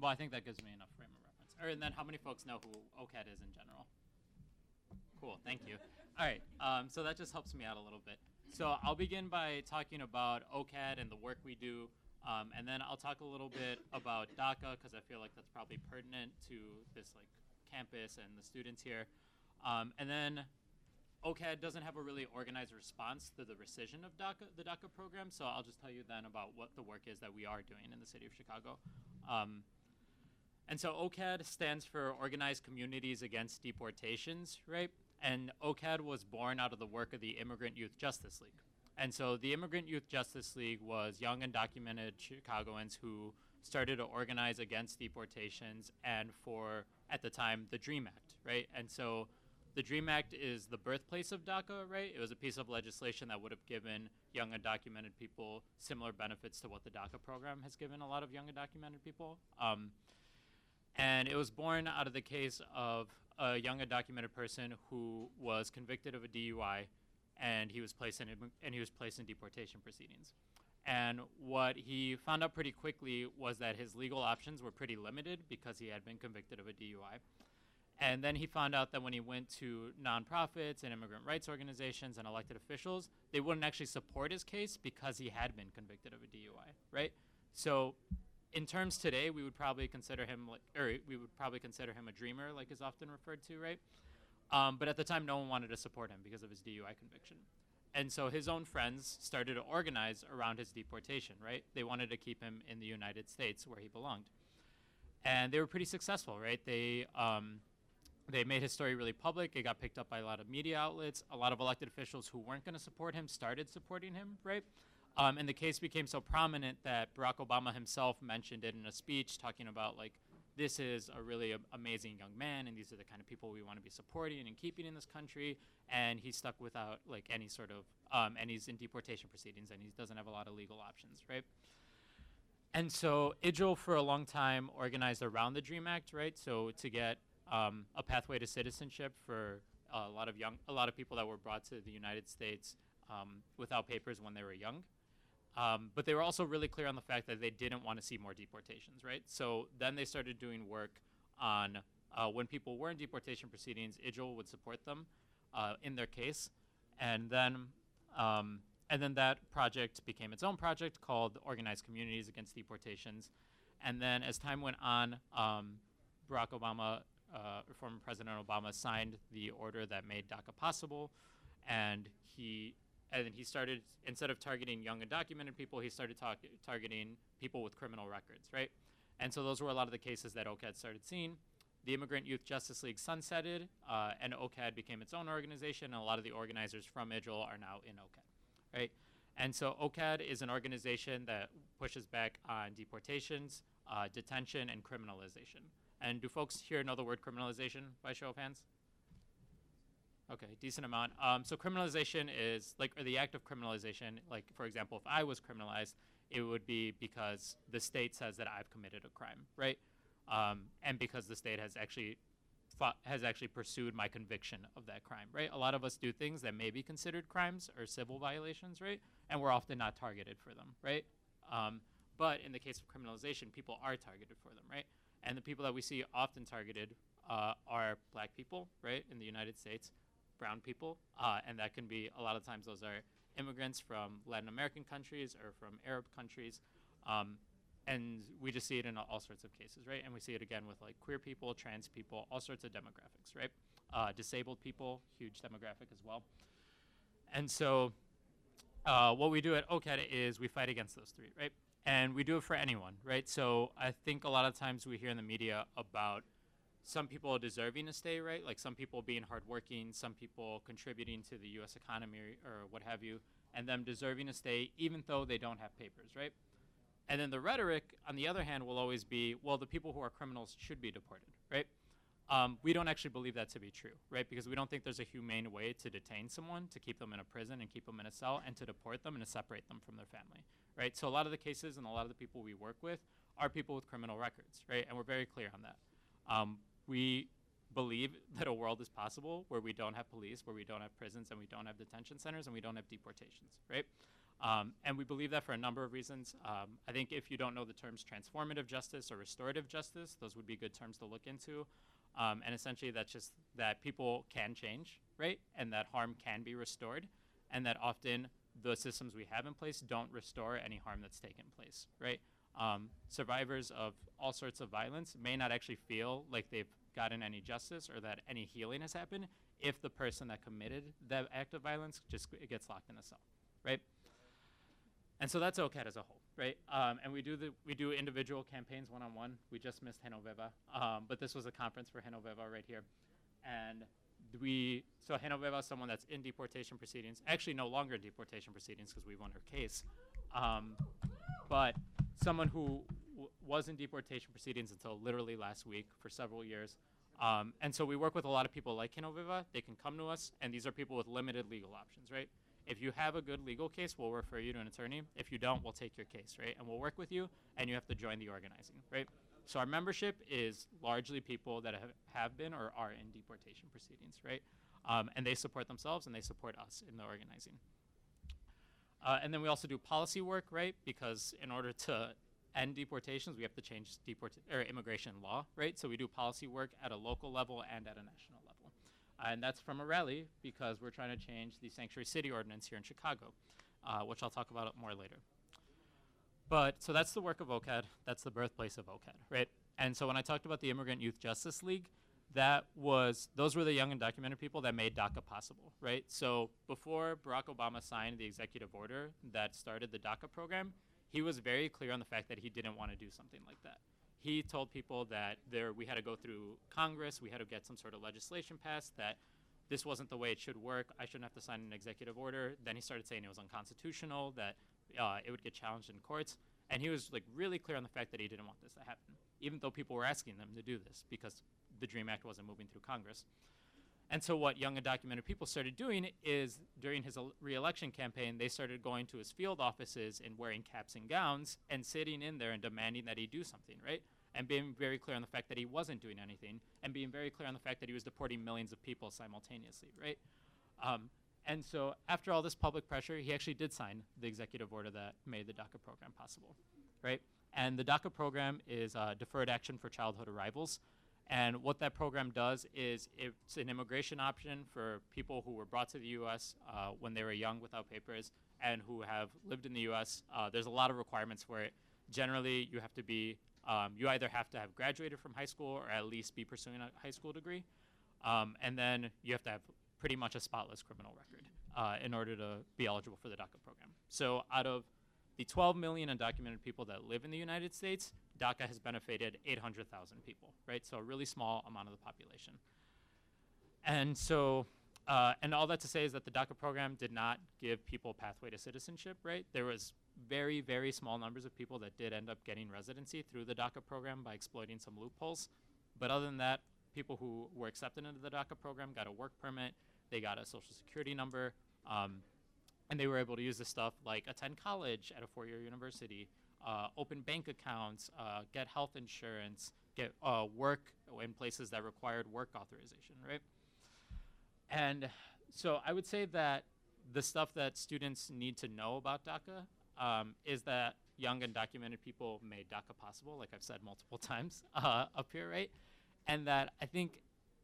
well, I think that gives me enough frame of. Or, and then, how many folks know who OCAD is in general? Cool, thank you. All right, um, so that just helps me out a little bit. So I'll begin by talking about OCAD and the work we do, um, and then I'll talk a little bit about DACA because I feel like that's probably pertinent to this like campus and the students here. Um, and then OCAD doesn't have a really organized response to the rescission of DACA, the DACA program, so I'll just tell you then about what the work is that we are doing in the city of Chicago. Um, and so OCAD stands for Organized Communities Against Deportations, right? And OCAD was born out of the work of the Immigrant Youth Justice League. And so the Immigrant Youth Justice League was young undocumented Chicagoans who started to organize against deportations and for, at the time, the DREAM Act, right? And so the DREAM Act is the birthplace of DACA, right? It was a piece of legislation that would have given young undocumented people similar benefits to what the DACA program has given a lot of young undocumented people. Um, and it was born out of the case of a young undocumented person who was convicted of a DUI, and he was placed in and he was placed in deportation proceedings. And what he found out pretty quickly was that his legal options were pretty limited because he had been convicted of a DUI. And then he found out that when he went to nonprofits and immigrant rights organizations and elected officials, they wouldn't actually support his case because he had been convicted of a DUI, right? So in terms today, we would probably consider him like, or we would probably consider him a dreamer, like is often referred to, right? Um, but at the time, no one wanted to support him because of his DUI conviction. And so his own friends started to organize around his deportation, right? They wanted to keep him in the United States where he belonged. And they were pretty successful, right? They, um, they made his story really public. It got picked up by a lot of media outlets. A lot of elected officials who weren't going to support him started supporting him, right? Um, and the case became so prominent that Barack Obama himself mentioned it in a speech talking about like this is a really a- amazing young man and these are the kind of people we want to be supporting and keeping in this country and he's stuck without like any sort of um, and he's in deportation proceedings and he doesn't have a lot of legal options right and so IJL for a long time organized around the DREAM Act, right? So to get um, a pathway to citizenship for a lot of young, a lot of people that were brought to the United States um, without papers when they were young. Um, but they were also really clear on the fact that they didn't want to see more deportations, right? So then they started doing work on uh, when people were in deportation proceedings, IJL would support them uh, in their case, and then um, and then that project became its own project called Organized Communities Against Deportations. And then as time went on, um, Barack Obama, uh, former President Obama, signed the order that made DACA possible, and he and he started instead of targeting young undocumented people, he started targeting people with criminal records, right? And so those were a lot of the cases that OCAD started seeing. The Immigrant Youth Justice League sunsetted, uh, and OCAD became its own organization, and a lot of the organizers from IJL are now in OCAD, right? And so OCAD is an organization that pushes back on deportations, uh, detention, and criminalization. And do folks here know the word criminalization by show of hands? Okay, decent amount. Um, so criminalization is like, or the act of criminalization, like for example, if I was criminalized, it would be because the state says that I've committed a crime, right? Um, and because the state has actually fought, has actually pursued my conviction of that crime, right? A lot of us do things that may be considered crimes or civil violations, right? And we're often not targeted for them, right? Um, but in the case of criminalization, people are targeted for them, right? And the people that we see often targeted uh, are black people, right, in the United States, brown people, uh, and that can be a lot of times those are immigrants from Latin American countries or from Arab countries. Um, and we just see it in all sorts of cases, right? And we see it again with like queer people, trans people, all sorts of demographics, right? Uh, disabled people, huge demographic as well. And so, uh, what we do at OCAD is we fight against those three, right? And we do it for anyone, right? So I think a lot of times we hear in the media about some people are deserving to stay, right? Like some people being hardworking, some people contributing to the U.S. economy or, what have you, and them deserving to stay even though they don't have papers, right? And then the rhetoric, on the other hand, will always be, well, the people who are criminals should be deported, right? Um, we don't actually believe that to be true, right? Because we don't think there's a humane way to detain someone, to keep them in a prison and keep them in a cell, and to deport them and to separate them from their family, right? So a lot of the cases and a lot of the people we work with are people with criminal records, right? And we're very clear on that. Um, we believe that a world is possible where we don't have police, where we don't have prisons, and we don't have detention centers, and we don't have deportations, right? Um, and we believe that for a number of reasons. Um, I think if you don't know the terms transformative justice or restorative justice, those would be good terms to look into. Um, and essentially, that's just that people can change, right? And that harm can be restored, and that often the systems we have in place don't restore any harm that's taken place, right? Um, survivors of all sorts of violence may not actually feel like they've gotten any justice or that any healing has happened if the person that committed that act of violence just gets locked in a cell, right? And so that's OCAD as a whole, right? Um, and we do the we do individual campaigns one on one. We just missed Genoveva, um, but this was a conference for Genoveva right here, and we so Genoveva is someone that's in deportation proceedings, actually no longer in deportation proceedings because we won her case, um, but someone who was in deportation proceedings until literally last week for several years. Um, and so we work with a lot of people like Genoveva. They can come to us, and these are people with limited legal options, right? If you have a good legal case, we'll refer you to an attorney. If you don't, we'll take your case, right? And we'll work with you, and you have to join the organizing, right? So our membership is largely people that have, have been or are in deportation proceedings, right? Um, and they support themselves and they support us in the organizing. Uh, and then we also do policy work, right? Because in order to end deportations, we have to change deport or immigration law, right? So we do policy work at a local level and at a national level. and that's from a rally because we're trying to change the sanctuary city ordinance here in Chicago, uh, which I'll talk about more later. But so that's the work of OCAD. That's the birthplace of OCAD, right? And so when I talked about the Immigrant Youth Justice League, that was those were the young undocumented people that made DACA possible, right? So before Barack Obama signed the executive order that started the DACA program, he was very clear on the fact that he didn't want to do something like that. He told people that there we had to go through Congress, we had to get some sort of legislation passed that this wasn't the way it should work. I shouldn't have to sign an executive order. Then he started saying it was unconstitutional, that uh, it would get challenged in courts, and he was like really clear on the fact that he didn't want this to happen, even though people were asking them to do this because the Dream Act wasn't moving through Congress. And so, what young undocumented people started doing is during his el- reelection campaign, they started going to his field offices and wearing caps and gowns and sitting in there and demanding that he do something, right? And being very clear on the fact that he wasn't doing anything, and being very clear on the fact that he was deporting millions of people simultaneously, right? Um, and so, after all this public pressure, he actually did sign the executive order that made the DACA program possible, right? And the DACA program is uh, Deferred Action for Childhood Arrivals. And what that program does is it's an immigration option for people who were brought to the U.S. Uh, when they were young without papers and who have lived in the U.S. Uh, there's a lot of requirements for it. Generally, you have to be, um, you either have to have graduated from high school or at least be pursuing a high school degree. Um, and then you have to have pretty much a spotless criminal record uh, in order to be eligible for the DACA program. So out of the 12 million undocumented people that live in the United States, DACA has benefited 800,000 people, right? So a really small amount of the population. And so Uh, and all that to say is that the DACA program did not give people pathway to citizenship, right? There was very, very small numbers of people that did end up getting residency through the DACA program by exploiting some loopholes. But other than that, people who were accepted into the DACA program got a work permit, they got a social security number, um, and they were able to use this stuff like attend college at a four-year university, uh, open bank accounts, uh, get health insurance, get uh, work in places that required work authorization, right? And so I would say that the stuff that students need to know about DACA um, is that young undocumented people made DACA possible, like I've said multiple *laughs* times uh, up here, right? And that I think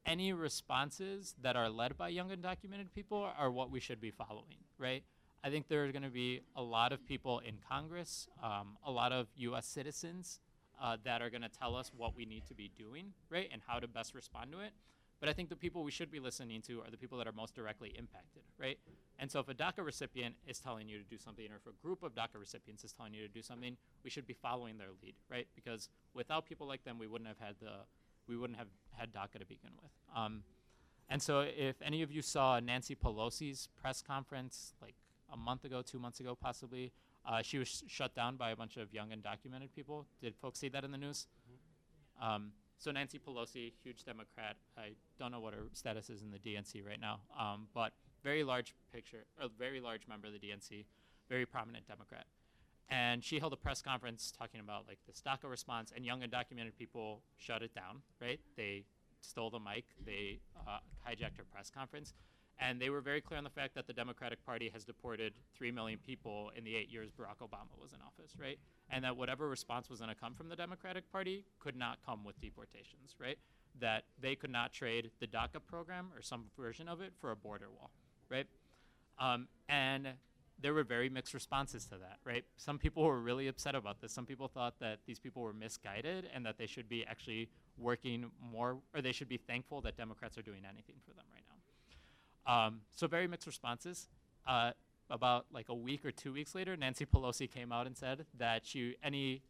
any responses that are led by young undocumented people are what we should be following, right? I think there are going to be a lot of people in Congress, um, a lot of U.S. citizens uh, that are going to tell us what we need to be doing, right, and how to best respond to it. But I think the people we should be listening to are the people that are most directly impacted, right? And so if a DACA recipient is telling you to do something, or if a group of DACA recipients is telling you to do something, we should be following their lead, right? Because without people like them, we wouldn't have had the, we wouldn't have had DACA to begin with. Um, and so if any of you saw Nancy Pelosi's press conference, like a month ago, two months ago, possibly, uh, she was sh- shut down by a bunch of young undocumented people. Did folks see that in the news? Um, so Nancy Pelosi, huge Democrat. I don't know what her status is in the DNC right now, um, but very large picture, a very large member of the DNC, very prominent Democrat. And she held a press conference talking about like the DACA response, and young undocumented people shut it down. Right? They stole the mic. They uh, hijacked her press conference. And they were very clear on the fact that the Democratic Party has deported 3 million people in the eight years Barack Obama was in office, right? And that whatever response was going to come from the Democratic Party could not come with deportations, right? That they could not trade the DACA program or some version of it for a border wall, right? Um, and there were very mixed responses to that, right? Some people were really upset about this. Some people thought that these people were misguided and that they should be actually working more, or they should be thankful that Democrats are doing anything for them right. Um, so very mixed responses. Uh, about like a week or two weeks later, Nancy Pelosi came out and said that she any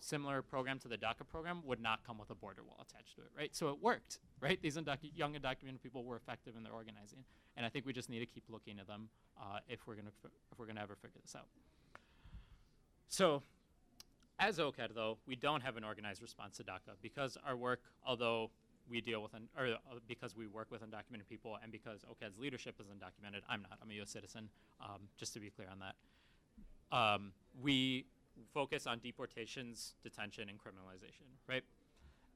similar program to the DACA program would not come with a border wall attached to it, right? So it worked, right? These young undocumented people were effective in their organizing, and I think we just need to keep looking at them uh, if we're gonna if we're gonna ever figure this out. So, as OCAD though, we don't have an organized response to DACA because our work, although we deal with, un- or uh, because we work with undocumented people and because OCAD's leadership is undocumented, I'm not, I'm a US citizen, um, just to be clear on that. Um, we focus on deportations, detention, and criminalization, right?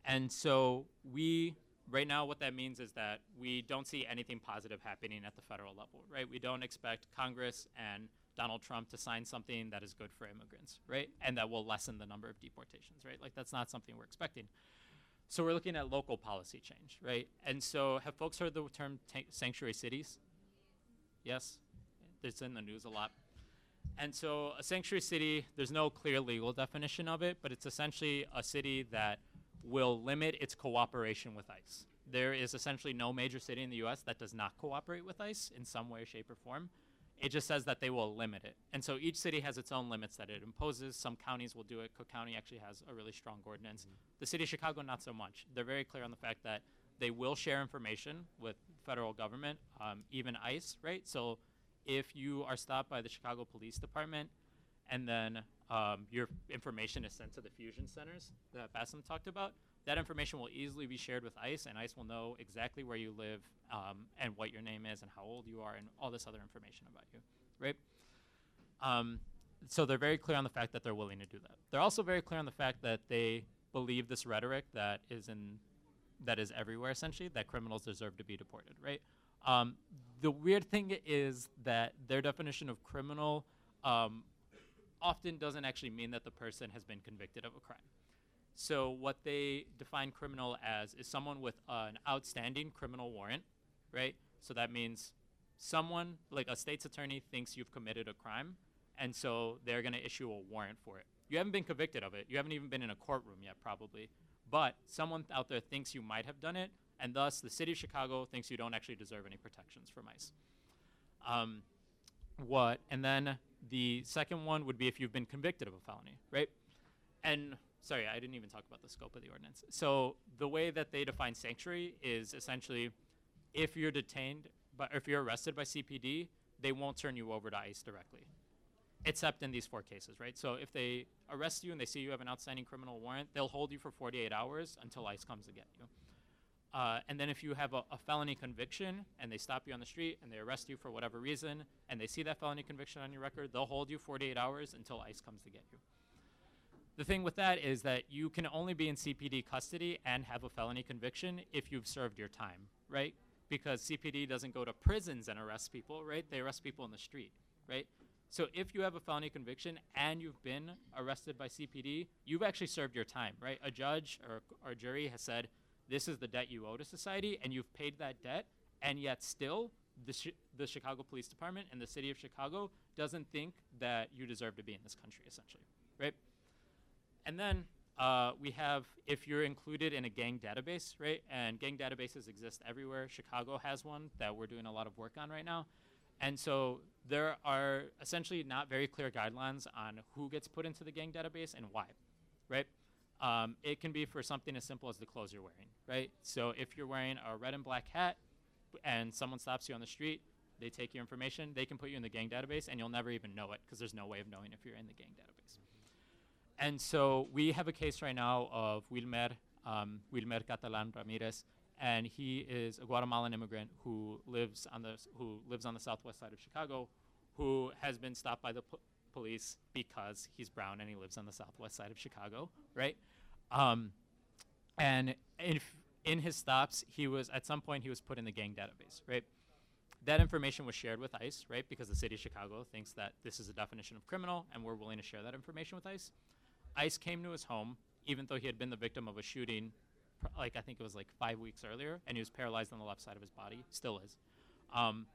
And so we, right now, what that means is that we don't see anything positive happening at the federal level, right? We don't expect Congress and Donald Trump to sign something that is good for immigrants, right? And that will lessen the number of deportations, right? Like that's not something we're expecting. So we're looking at local policy change, right? And so have folks heard the term sanctuary cities? Yes? It's in the news a lot. And so a sanctuary city, there's no clear legal definition of it, but it's essentially a city that will limit its cooperation with ICE. There is essentially no major city in the US that does not cooperate with ICE in some way, shape, or form. It just says that they will limit it. And so each city has its own limits that it imposes. Some counties will do it. Cook County actually has a really strong ordinance. The city of Chicago, not so much. They're very clear on the fact that they will share information with federal government, um, even ICE, right? So if you are stopped by the Chicago Police Department and then um, your information is sent to the fusion centers that Bassem talked about, that information will easily be shared with ICE, and ICE will know exactly where you live um, and what your name is and how old you are and all this other information about you, right? Um, so they're very clear on the fact that they're willing to do that. They're also very clear on the fact that they believe this rhetoric that is in that is everywhere essentially that criminals deserve to be deported, right? Um, the weird thing is that their definition of criminal um, often doesn't actually mean that the person has been convicted of a crime. So what they define criminal as is someone with an outstanding criminal warrant, right? So that means someone like a state's attorney thinks you've committed a crime, and so they're going to issue a warrant for it. You haven't been convicted of it. You haven't even been in a courtroom yet, probably. But someone out there thinks you might have done it, and thus the city of Chicago thinks you don't actually deserve any protections from ICE. Um, what? And then the second one would be if you've been convicted of a felony, right? And sorry, I didn't even talk about the scope of the ordinance. So the way that they define sanctuary is essentially if you're detained but if you're arrested by CPD, they won't turn you over to ICE directly, except in these four cases, right? So if they arrest you and they see you have an outstanding criminal warrant, they'll hold you for 48 hours until ICE comes to get you. Uh, and then if you have a, a felony conviction and they stop you on the street and they arrest you for whatever reason and they see that felony conviction on your record, they'll hold you 48 hours until ICE comes to get you. The thing with that is that you can only be in CPD custody and have a felony conviction if you've served your time, right? Because CPD doesn't go to prisons and arrest people, right? They arrest people in the street, right? So if you have a felony conviction and you've been arrested by CPD, you've actually served your time, right? A judge or, or jury has said, this is the debt you owe to society, and you've paid that debt, and yet still the, Chi- the Chicago Police Department and the city of Chicago doesn't think that you deserve to be in this country, essentially? And then uh, we have if you're included in a gang database, right? And gang databases exist everywhere. Chicago has one that we're doing a lot of work on right now. And so there are essentially not very clear guidelines on who gets put into the gang database and why, right? Um, it can be for something as simple as the clothes you're wearing, right? So if you're wearing a red and black hat and someone stops you on the street, they take your information, they can put you in the gang database, and you'll never even know it because there's no way of knowing if you're in the gang database. And so we have a case right now of Wilmer, um, Wilmer Catalan Ramirez, and he is a Guatemalan immigrant who lives on the who lives on the southwest side of Chicago, who has been stopped by the po- police because he's brown and he lives on the southwest side of Chicago, right? Um, and if in his stops, he was at some point he was put in the gang database, right? That information was shared with ICE, right? Because the city of Chicago thinks that this is a definition of criminal, and we're willing to share that information with ICE. ICE came to his home, even though he had been the victim of a shooting, like I think it was like five weeks earlier, and he was paralyzed on the left side of his body, still is. Um,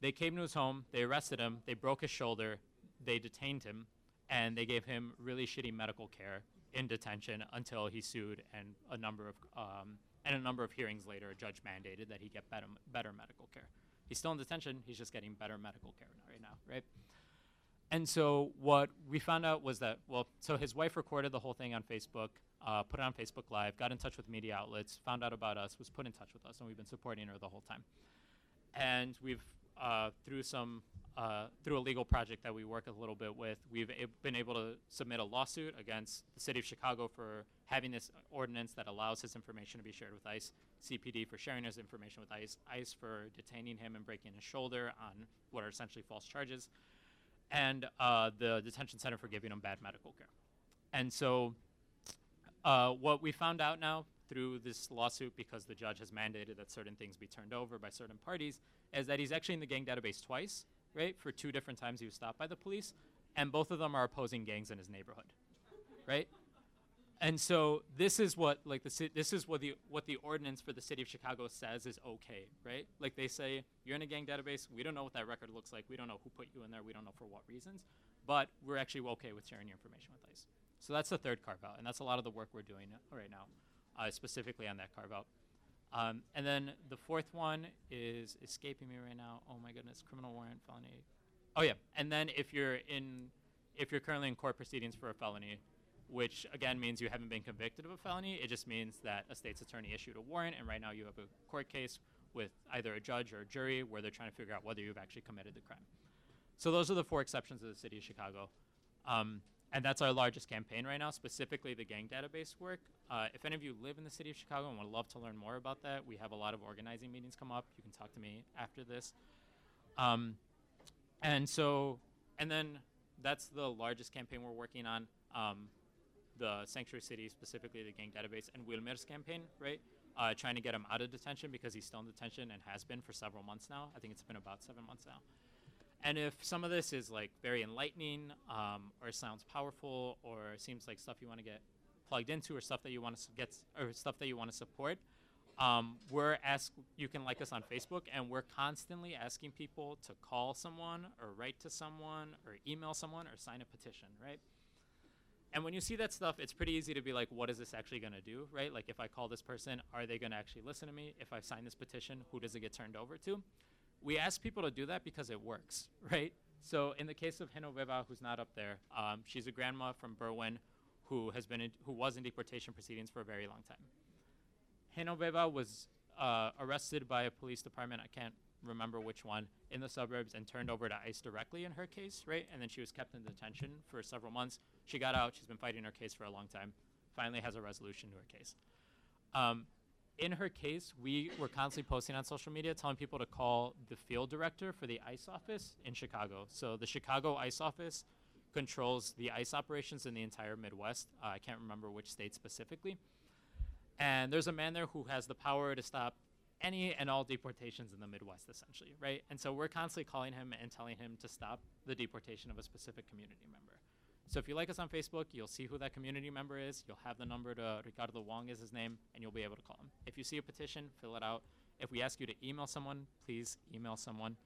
they came to his home, they arrested him, they broke his shoulder, they detained him, and they gave him really shitty medical care in detention until he sued, and a number of um, and a number of hearings later, a judge mandated that he get better better medical care. He's still in detention. He's just getting better medical care right now, right? And so what we found out was that well, so his wife recorded the whole thing on Facebook, uh, put it on Facebook Live, got in touch with media outlets, found out about us, was put in touch with us, and we've been supporting her the whole time. And we've uh, through some uh, through a legal project that we work a little bit with, we've been able to submit a lawsuit against the city of Chicago for having this ordinance that allows his information to be shared with ICE, CPD for sharing his information with ICE, ICE for detaining him and breaking his shoulder on what are essentially false charges, and uh, the detention center for giving him bad medical care. And so, uh, what we found out now through this lawsuit, because the judge has mandated that certain things be turned over by certain parties, is that he's actually in the gang database twice, right? For two different times he was stopped by the police, and both of them are opposing gangs in his neighborhood, right? And so this is what like the this is what the what the ordinance for the city of Chicago says is okay, right? Like they say you're in a gang database. We don't know what that record looks like. We don't know who put you in there. We don't know for what reasons, but we're actually okay with sharing your information with ICE. So that's the third carve out, and that's a lot of the work we're doing right now, uh, specifically on that carve out. Um, and then the fourth one is escaping me right now. Oh my goodness, criminal warrant, felony. Oh yeah, and then if you're in, if you're currently in court proceedings for a felony, which again means you haven't been convicted of a felony, it just means that a state's attorney issued a warrant, and right now you have a court case with either a judge or a jury where they're trying to figure out whether you've actually committed the crime. So those are the four exceptions of the city of Chicago. Um, and that's our largest campaign right now, specifically the gang database work. Uh, if any of you live in the city of Chicago and would love to learn more about that, we have a lot of organizing meetings come up. You can talk to me after this. Um, and so, and then that's the largest campaign we're working on. Um, the Sanctuary City, specifically the gang database, and Wilmer's campaign, right? Uh, trying to get him out of detention because he's still in detention and has been for several months now. I think it's been about seven months now. And if some of this is like very enlightening, um, or sounds powerful, or seems like stuff you want to get plugged into, or stuff that you want to get, or stuff that you want to support, um, we're ask. You can like us on Facebook, and we're constantly asking people to call someone, or write to someone, or email someone, or sign a petition, right? And when you see that stuff, it's pretty easy to be like, what is this actually going to do, right? Like, if I call this person, are they going to actually listen to me? If I sign this petition, who does it get turned over to? We ask people to do that because it works, *laughs* right? So, in the case of Genoveva, who's not up there, um, she's a grandma from Berwyn who has been in, who was in deportation proceedings for a very long time. Genoveva was uh, arrested by a police department. I can't remember which one, in the suburbs and turned over to ICE directly in her case, right? And then she was kept in detention for several months. She got out. She's been fighting her case for a long time. Finally has a resolution to her case. Um, in her case, we were constantly posting on social media telling people to call the field director for the ICE office in Chicago. So the Chicago ICE office controls the ICE operations in the entire Midwest. Uh, I can't remember which state specifically. And there's a man there who has the power to stop any and all deportations in the Midwest, essentially, right? And so we're constantly calling him and telling him to stop the deportation of a specific community member. So if you like us on Facebook, you'll see who that community member is. You'll have the number to Ricardo Wong is his name, and you'll be able to call him. If you see a petition, fill it out. If we ask you to email someone, please email someone.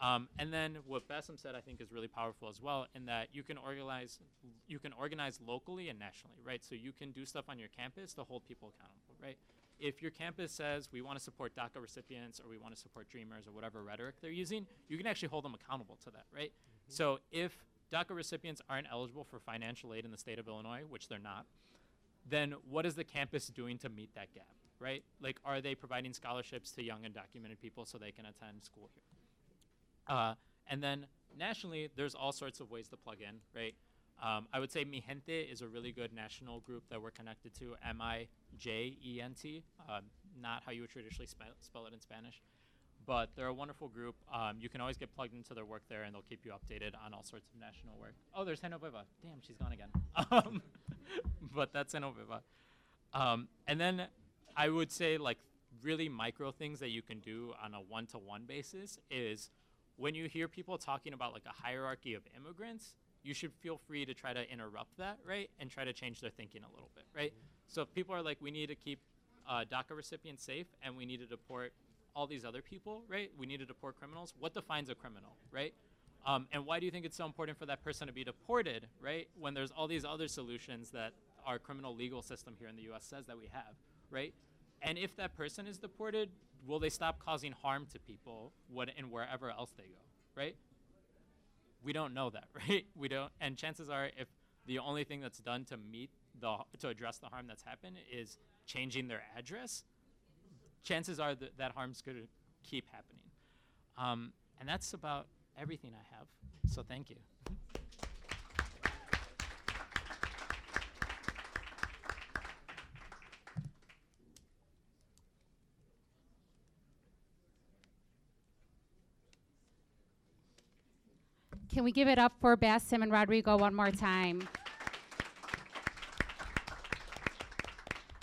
Um, and then what Bassem said, I think, is really powerful as well, in that you can organize, you can organize locally and nationally, right? So you can do stuff on your campus to hold people accountable, right? If your campus says we want to support DACA recipients or we want to support Dreamers or whatever rhetoric they're using, you can actually hold them accountable to that, right? So if DACA recipients aren't eligible for financial aid in the state of Illinois, which they're not, then what is the campus doing to meet that gap, right? Like, are they providing scholarships to young undocumented people so they can attend school here? Uh, and then nationally, there's all sorts of ways to plug in, right? Um, I would say Mijente is a really good national group that we're connected to, M I J E N T, um, not how you would traditionally spell, spell it in Spanish. But they're a wonderful group. Um, you can always get plugged into their work there, and they'll keep you updated on all sorts of national work. Oh, there's Genoveva. Damn, she's gone again. *laughs* Um, *laughs* but that's Genoveva. Um, and then I would say, like, really micro things that you can do on a one to one basis is when you hear people talking about like a hierarchy of immigrants, you should feel free to try to interrupt that, right? And try to change their thinking a little bit, right? So if people are like, we need to keep uh, DACA recipients safe and we need to deport all these other people, right? We need to deport criminals. What defines a criminal, right? Um, and why do you think it's so important for that person to be deported, right? When there's all these other solutions that our criminal legal system here in the U.S. says that we have, right? And if that person is deported, will they stop causing harm to people what, and wherever else they go, right? We don't know that, *laughs* right? We don't, and chances are, if the only thing that's done to meet the to address the harm that's happened is changing their address, chances are that that harm's going to keep happening. Um, and that's about everything I have. So thank you. Can we give it up for Bassem and Rodrigo one more time?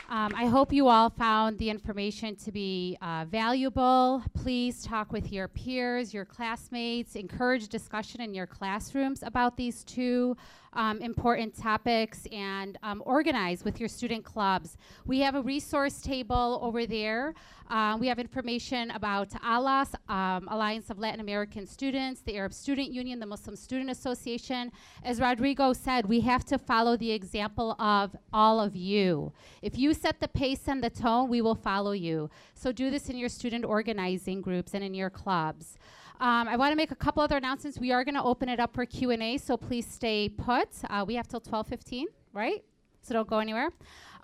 Um, I hope you all found the information to be uh, valuable. Please talk with your peers, your classmates, encourage discussion in your classrooms about these two um, important topics, and um, organize with your student clubs. We have a resource table over there. Uh, we have information about ALAS, um, Alliance of Latin American Students, the Arab Student Union, the Muslim Student Association. As Rodrigo said, we have to follow the example of all of you. If you set the pace and the tone, we will follow you. So do this in your student organizing groups and in your clubs. Um, I want to make a couple other announcements. We are going to open it up for Q&A, so please stay put. Uh, we have till 12:15, right? So don't go anywhere.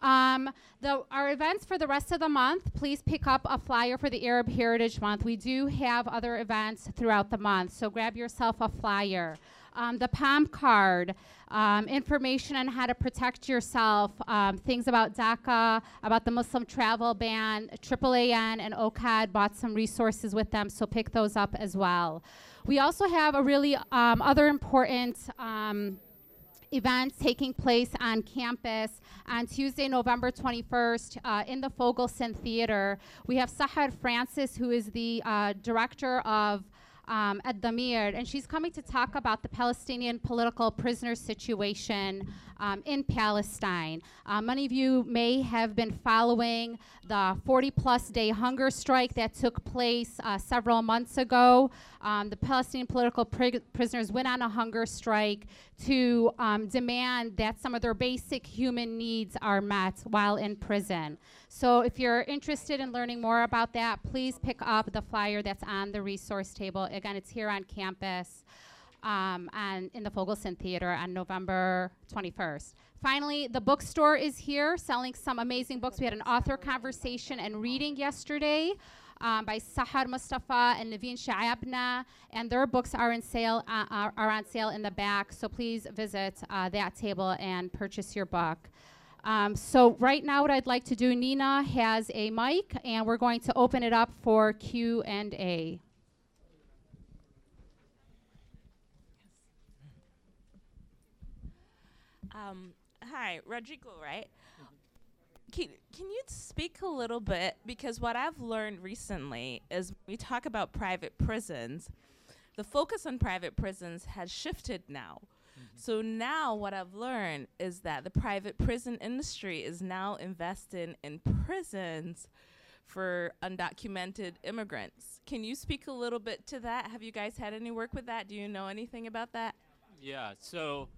Um, the, our events for the rest of the month, please pick up a flyer for the Arab Heritage Month. We do have other events throughout the month, so grab yourself a flyer. Um, the PALM card, um, information on how to protect yourself, um, things about DACA, about the Muslim travel ban. AAAN and OCAD bought some resources with them, so pick those up as well. We also have a really um, other important um, events taking place on campus on Tuesday, November 21st, uh, in the Fogelson Theater. We have Sahar Francis, who is the uh, director of um, Addameer, and she's coming to talk about the Palestinian political prisoner situation um, in Palestine. Uh, many of you may have been following the 40 plus day hunger strike that took place uh, several months ago. Um, the Palestinian political pri- prisoners went on a hunger strike to um, demand that some of their basic human needs are met while in prison. So if you're interested in learning more about that, please pick up the flyer that's on the resource table. Again, it's here on campus um, and in the Fogelson Theater on November 21st. Finally, the bookstore is here selling some amazing books. We had an author conversation and reading yesterday. Um, by Sahar Mustafa and Naveen Shaabna, and their books are in sale uh, are, are on sale in the back. So please visit uh, that table and purchase your book. Um, so right now, what I'd like to do, Nina has a mic, and we're going to open it up for Q and A. Um, hi, Rodrigo, right? Can, can you speak a little bit? Because what I've learned recently is we talk about private prisons, the focus on private prisons has shifted now. Mm-hmm. So now what I've learned is that the private prison industry is now investing in prisons for undocumented immigrants. Can you speak a little bit to that? Have you guys had any work with that? Do you know anything about that? Yeah, so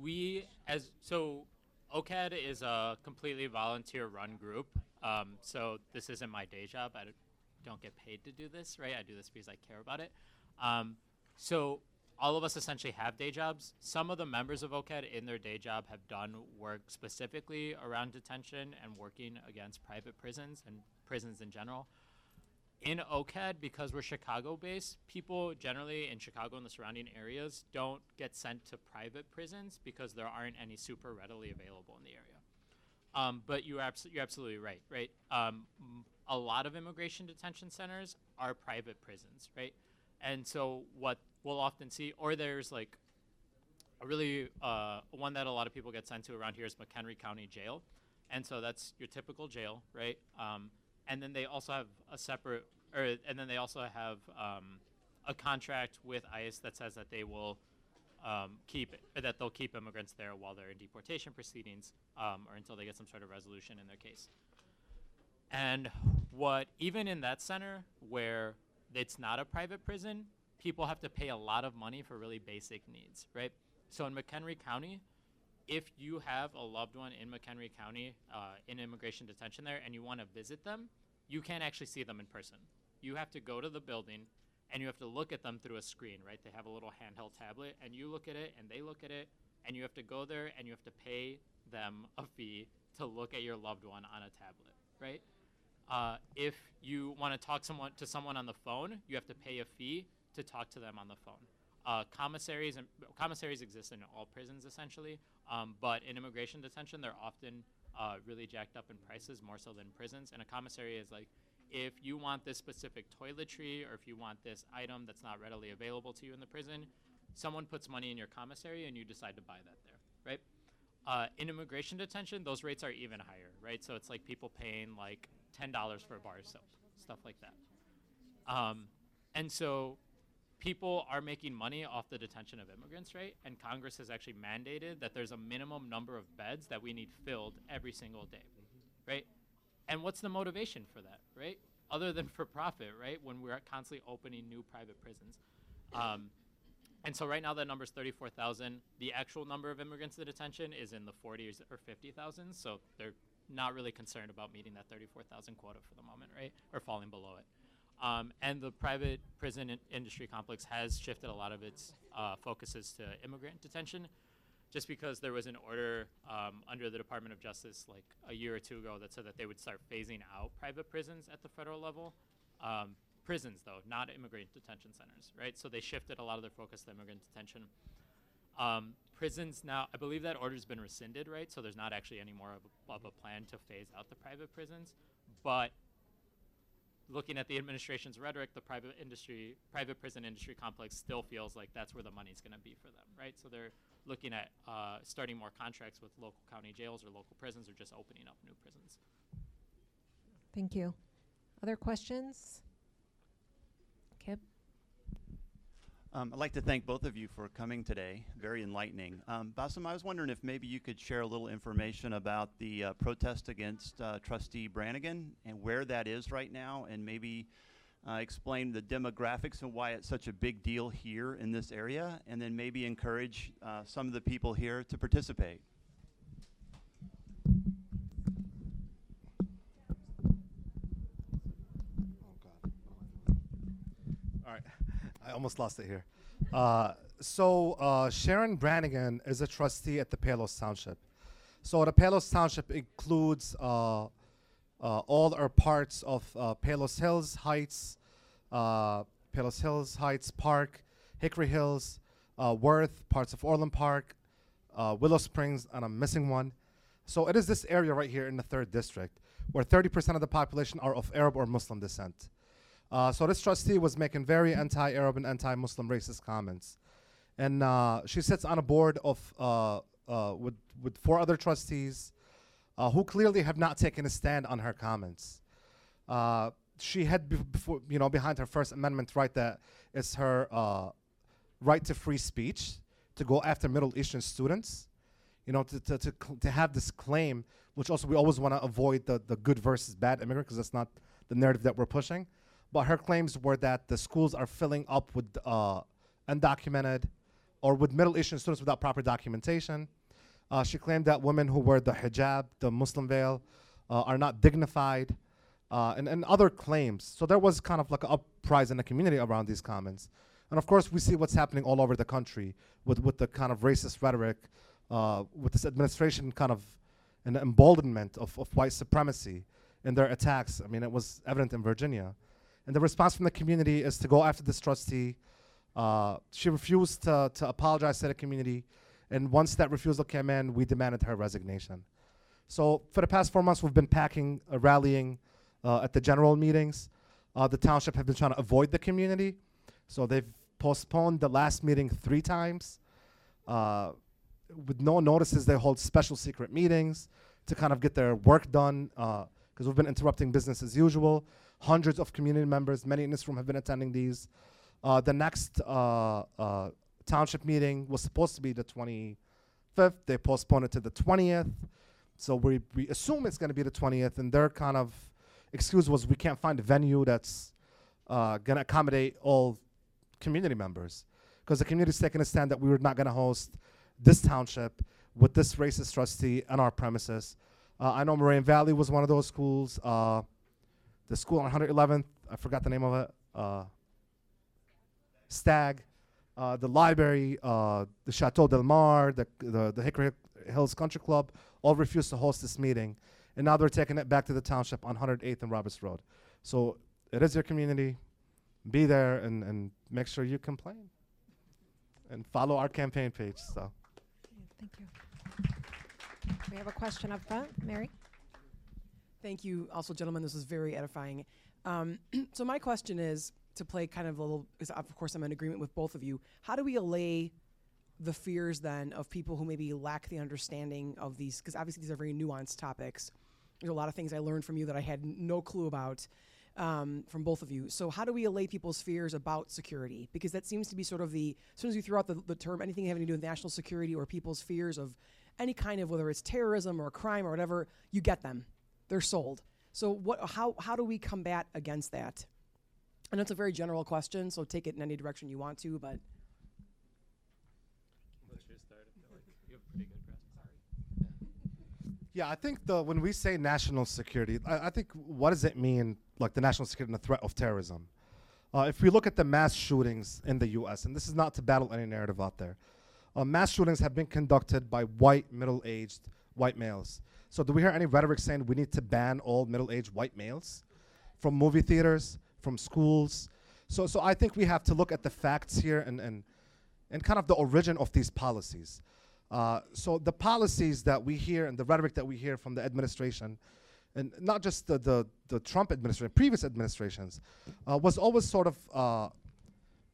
we as so OCAD is a completely volunteer run group. Um, so this isn't my day job. I don't- get paid to do this, right? I do this because I care about it. Um, so all of us essentially have day jobs. Some of the members of OCAD in their day job have done work specifically around detention and working against private prisons and prisons in general in OCAD, because we're Chicago based, people generally in Chicago and the surrounding areas don't get sent to private prisons because there aren't any super readily available in the area. Um, but you're, abso- you're absolutely right, right? Um, a lot of immigration detention centers are private prisons, right? And so what we'll often see, or there's like a really uh, one that a lot of people get sent to around here is McHenry County Jail, and so that's your typical jail, right? Um, and then they also have a separate, or and then they also have um, a contract with ICE that says that they will um, keep or that they'll keep immigrants there while they're in deportation proceedings, um, or until they get some sort of resolution in their case. And what even in that center where it's not a private prison, people have to pay a lot of money for really basic needs, right? So in McHenry County, if you have a loved one in McHenry County uh, in immigration detention there and you want to visit them, you can't actually see them in person. You have to go to the building and you have to look at them through a screen, right? They have a little handheld tablet and you look at it and they look at it and you have to go there and you have to pay them a fee to look at your loved one on a tablet, right? Uh, if you want to talk someone to someone on the phone, you have to pay a fee to talk to them on the phone. Uh, commissaries and commissaries exist in all prisons essentially, um, but in immigration detention, they're often uh, really jacked up in prices more so than prisons. And a commissary is like, if you want this specific toiletry or if you want this item that's not readily available to you in the prison, someone puts money in your commissary and you decide to buy that there, right? Uh, in immigration detention, those rates are even higher, right? So it's like people paying like ten dollars for a bar of soap, stuff like that. Um, and so people are making money off the detention of immigrants, right? And Congress has actually mandated that there's a minimum number of beds that we need filled every single day, right? And what's the motivation for that, right? Other than for profit, right? When we're constantly opening new private prisons. Um, and so right now that number is 34,000. The actual number of immigrants in detention is in the 40s or 50,000. So they're not really concerned about meeting that 34,000 quota for the moment, right? Or falling below it. Um, and the private prison in- industry complex has shifted a lot of its uh, focuses to immigrant detention, just because there was an order um, under the Department of Justice like a year or two ago that said that they would start phasing out private prisons at the federal level. Um, prisons, though, not immigrant detention centers, right? So they shifted a lot of their focus to immigrant detention. Um, prisons now, I believe that order's been rescinded, right? So there's not actually any more of a, of a plan to phase out the private prisons. But looking at the administration's rhetoric, the private industry, private prison industry complex still feels like that's where the money's going to be for them, right? So they're looking at uh, starting more contracts with local county jails or local prisons, or just opening up new prisons. Thank you. Other questions? Kip? Um, I'd like to thank both of you for coming today. Very enlightening. Um, Bassem, I was wondering if maybe you could share a little information about the uh, protest against uh, Trustee Brannigan and where that is right now, and maybe uh, explain the demographics and why it's such a big deal here in this area, and then maybe encourage uh, some of the people here to participate. Oh God. All right, I almost lost it here. Uh, so uh, Sharon Brannigan is a trustee at the Palos Township. So the Palos Township includes uh, uh, all are parts of uh, Palos Hills Heights, uh, Palos Hills Heights Park, Hickory Hills, Worth, parts of Orland Park, Willow Springs, and I'm missing one. So it is this area right here in the third district where 30% of the population are of Arab or Muslim descent. Uh, so this trustee was making very anti-Arab and anti-Muslim racist comments, and uh, she sits on a board of uh, uh, with with four other trustees uh, who clearly have not taken a stand on her comments. Uh, she had bef- before, you know, behind her First Amendment right that it's her right to free speech to go after Middle Eastern students. You know, to to to, to have this claim, which also we always want to avoid the the good versus bad immigrant because that's not the narrative that we're pushing. But her claims were that the schools are filling up with uh, undocumented or with Middle Eastern students without proper documentation. Uh, she claimed that women who wear the hijab, the Muslim veil, uh, are not dignified, uh, and, and other claims. So there was kind of like an uprising in the community around these comments. And of course, we see what's happening all over the country with, with the kind of racist rhetoric, uh, with this administration kind of an emboldenment of, of white supremacy in their attacks. I mean, it was evident in Virginia. And the response from the community is to go after this trustee. Uh, she refused to, to apologize to the community. And once that refusal came in, we demanded her resignation. So for the past four months, we've been packing, uh, rallying uh, at the general meetings. Uh, the township have been trying to avoid the community. So they've postponed the last meeting three times. Uh, with no notices, they hold special secret meetings to kind of get their work done because we've been interrupting business as usual. Hundreds of community members, many in this room, have been attending these. Uh, the next uh, uh, township meeting was supposed to be the 25th. They postponed it to the 20th. So we, we assume it's going to be the 20th, and their kind of excuse was we can't find a venue that's uh, going to accommodate all community members. Because the community's taking a stand that we were not going to host this township with this racist trustee on our premises. Uh, I know Moraine Valley was one of those schools. The school on 111th, I forgot the name of it. Uh, Stagg, uh, the library, uh, the Chateau Del Mar, the, the, the Hickory Hills Country Club, all refused to host this meeting. And now they're taking it back to the township on 108th and Roberts Road. So it is your community. Be there and, and make sure you complain. And follow our campaign page. So. Thank you. We have a question up front. Mary? Thank you, also, gentlemen. This was very edifying. Um, *clears throat* so my question is to play kind of a little. Of course, I'm in agreement with both of you. How do we allay the fears then of people who maybe lack the understanding of these? Because obviously, these are very nuanced topics. There's a lot of things I learned from you that I had no clue about um, from both of you. So how do we allay people's fears about security? Because that seems to be sort of the as soon as you throw out the, the term anything having to do with national security or people's fears of any kind of whether it's terrorism or crime or whatever, you get them. They're sold. So what? How how do we combat against that? And it's a very general question, so take it in any direction you want to. But Yeah, I think the when we say national security, I, I think what does it mean, like the national security and the threat of terrorism? Uh, if we look at the mass shootings in the U.S., and this is not to battle any narrative out there, uh, mass shootings have been conducted by white, middle-aged white males. So, do we hear any rhetoric saying we need to ban all middle-aged white males from movie theaters, from schools? So, so I think we have to look at the facts here and and and kind of the origin of these policies. Uh, so the policies that we hear and the rhetoric that we hear from the administration, and not just the the, the Trump administration, previous administrations, uh, was always sort of uh,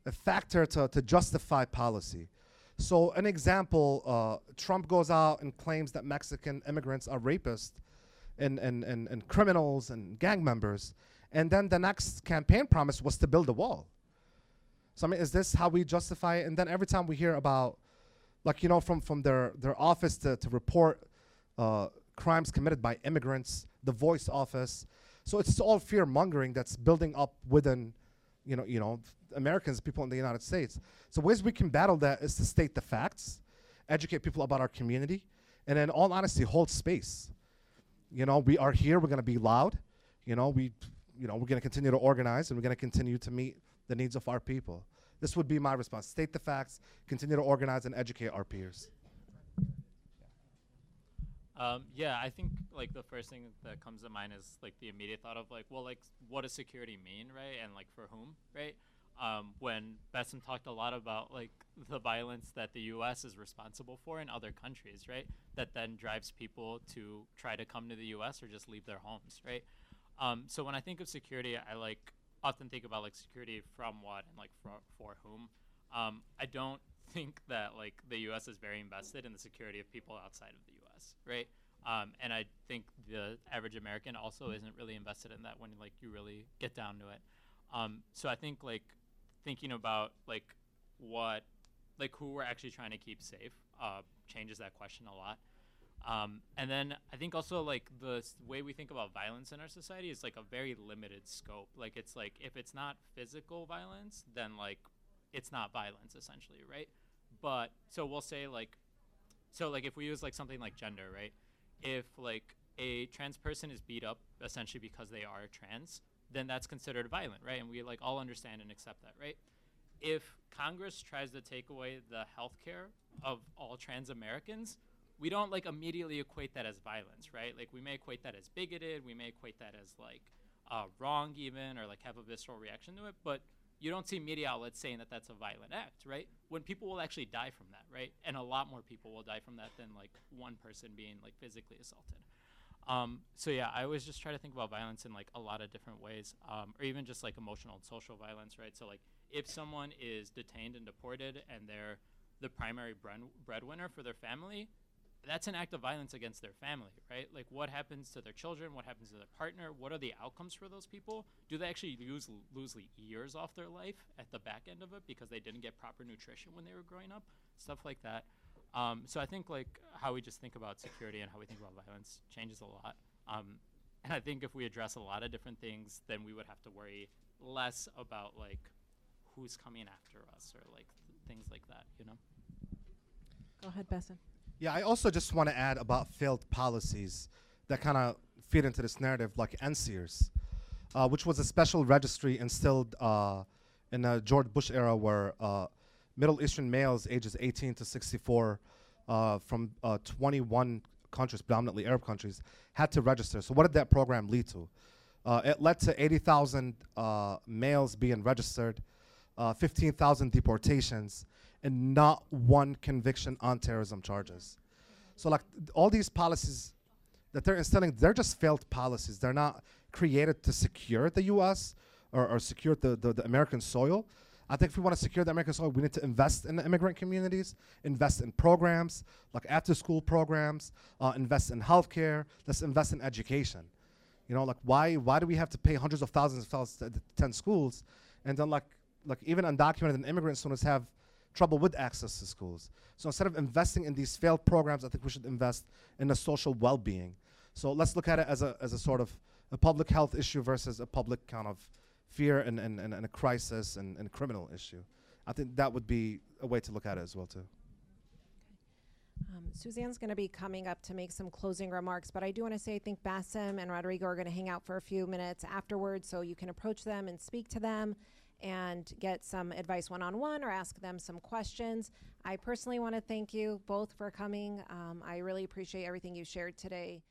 a factor to, to justify policy. So an example, uh, Trump goes out and claims that Mexican immigrants are rapists and, and, and, and criminals and gang members. And then the next campaign promise was to build a wall. So I mean, is this how we justify it? And then every time we hear about, like you know, from from their their office to to report uh, crimes committed by immigrants, the VOICE office. So it's all fear mongering that's building up within, you know, you know, Americans, people in the United States. So ways we can battle that is to state the facts, educate people about our community, and in all honesty, hold space. You know, we are here. We're going to be loud. You know, we, you know, we're going to continue to organize, and we're going to continue to meet the needs of our people. This would be my response. State the facts, continue to organize and educate our peers. Um, yeah, I think like the first thing that comes to mind is like the immediate thought of like, well, like what does security mean, right? And like for whom, right? Um, when Bassem talked a lot about like the violence that the U.S. is responsible for in other countries, right? That then drives people to try to come to the U.S. or just leave their homes, right? Um, so when I think of security, I like often think about like security from what and like for, for whom. Um, I don't think that like the U.S. is very invested in the security of people outside of the Right? Um, and I think the average American also isn't really invested in that when like you really get down to it. Um, so I think like thinking about like what like who we're actually trying to keep safe uh, changes that question a lot. Um, and then I think also like the way we think about violence in our society is like a very limited scope. Like it's like if it's not physical violence, then like it's not violence essentially, right? But so we'll say like so like if we use like something like gender, right? If like a trans person is beat up essentially because they are trans, then that's considered violent, right? And we like all understand and accept that, right? If Congress tries to take away the health care of all trans Americans, we don't like immediately equate that as violence, right? Like we may equate that as bigoted, we may equate that as like uh, wrong even, or like have a visceral reaction to it, but you don't see media outlets saying that that's a violent act, right? When people will actually die from that, right? And a lot more people will die from that than like one person being like physically assaulted. Um, so yeah, I always just try to think about violence in like a lot of different ways, um, or even just like emotional and social violence, right? So like if someone is detained and deported and they're the primary bread- breadwinner for their family, that's an act of violence against their family, right? Like what happens to their children? What happens to their partner? What are the outcomes for those people? Do they actually lose lose years off their life at the back end of it because they didn't get proper nutrition when they were growing up? Stuff like that. Um, so I think like how we just think about security and how we think about violence changes a lot. Um, and I think if we address a lot of different things, then we would have to worry less about like who's coming after us or like th- things like that, you know? Go ahead, Bassem. Yeah, I also just want to add about failed policies that kind of feed into this narrative, like NSEERS, uh, which was a special registry instilled uh, in the George Bush era where uh, Middle Eastern males ages 18 to 64 uh, from uh, 21 countries, predominantly Arab countries, had to register. So what did that program lead to? Uh, it led to 80,000 uh, males being registered, uh, 15,000 deportations, and not one conviction on terrorism charges. So like all these policies that they're instilling, they're just failed policies. They're not created to secure the U.S. or, or secure the, the, the American soil. I think if we want to secure the American soil, we need to invest in the immigrant communities, invest in programs like after-school programs, uh, invest in healthcare. Let's invest in education. You know, like why why do we have to pay hundreds of thousands of dollars to attend schools, and then like like even undocumented and immigrant students have trouble with access to schools. So instead of investing in these failed programs, I think we should invest in the social well-being. So let's look at it as a as a sort of a public health issue versus a public kind of fear and, and, and, and a crisis and, and criminal issue. I think that would be a way to look at it as well too. Um, Suzanne's going to be coming up to make some closing remarks, but I do want to say I think Bassem and Rodrigo are going to hang out for a few minutes afterwards, so you can approach them and speak to them and get some advice one on one or ask them some questions. I personally want to thank you both for coming. Um, I really appreciate everything you shared today.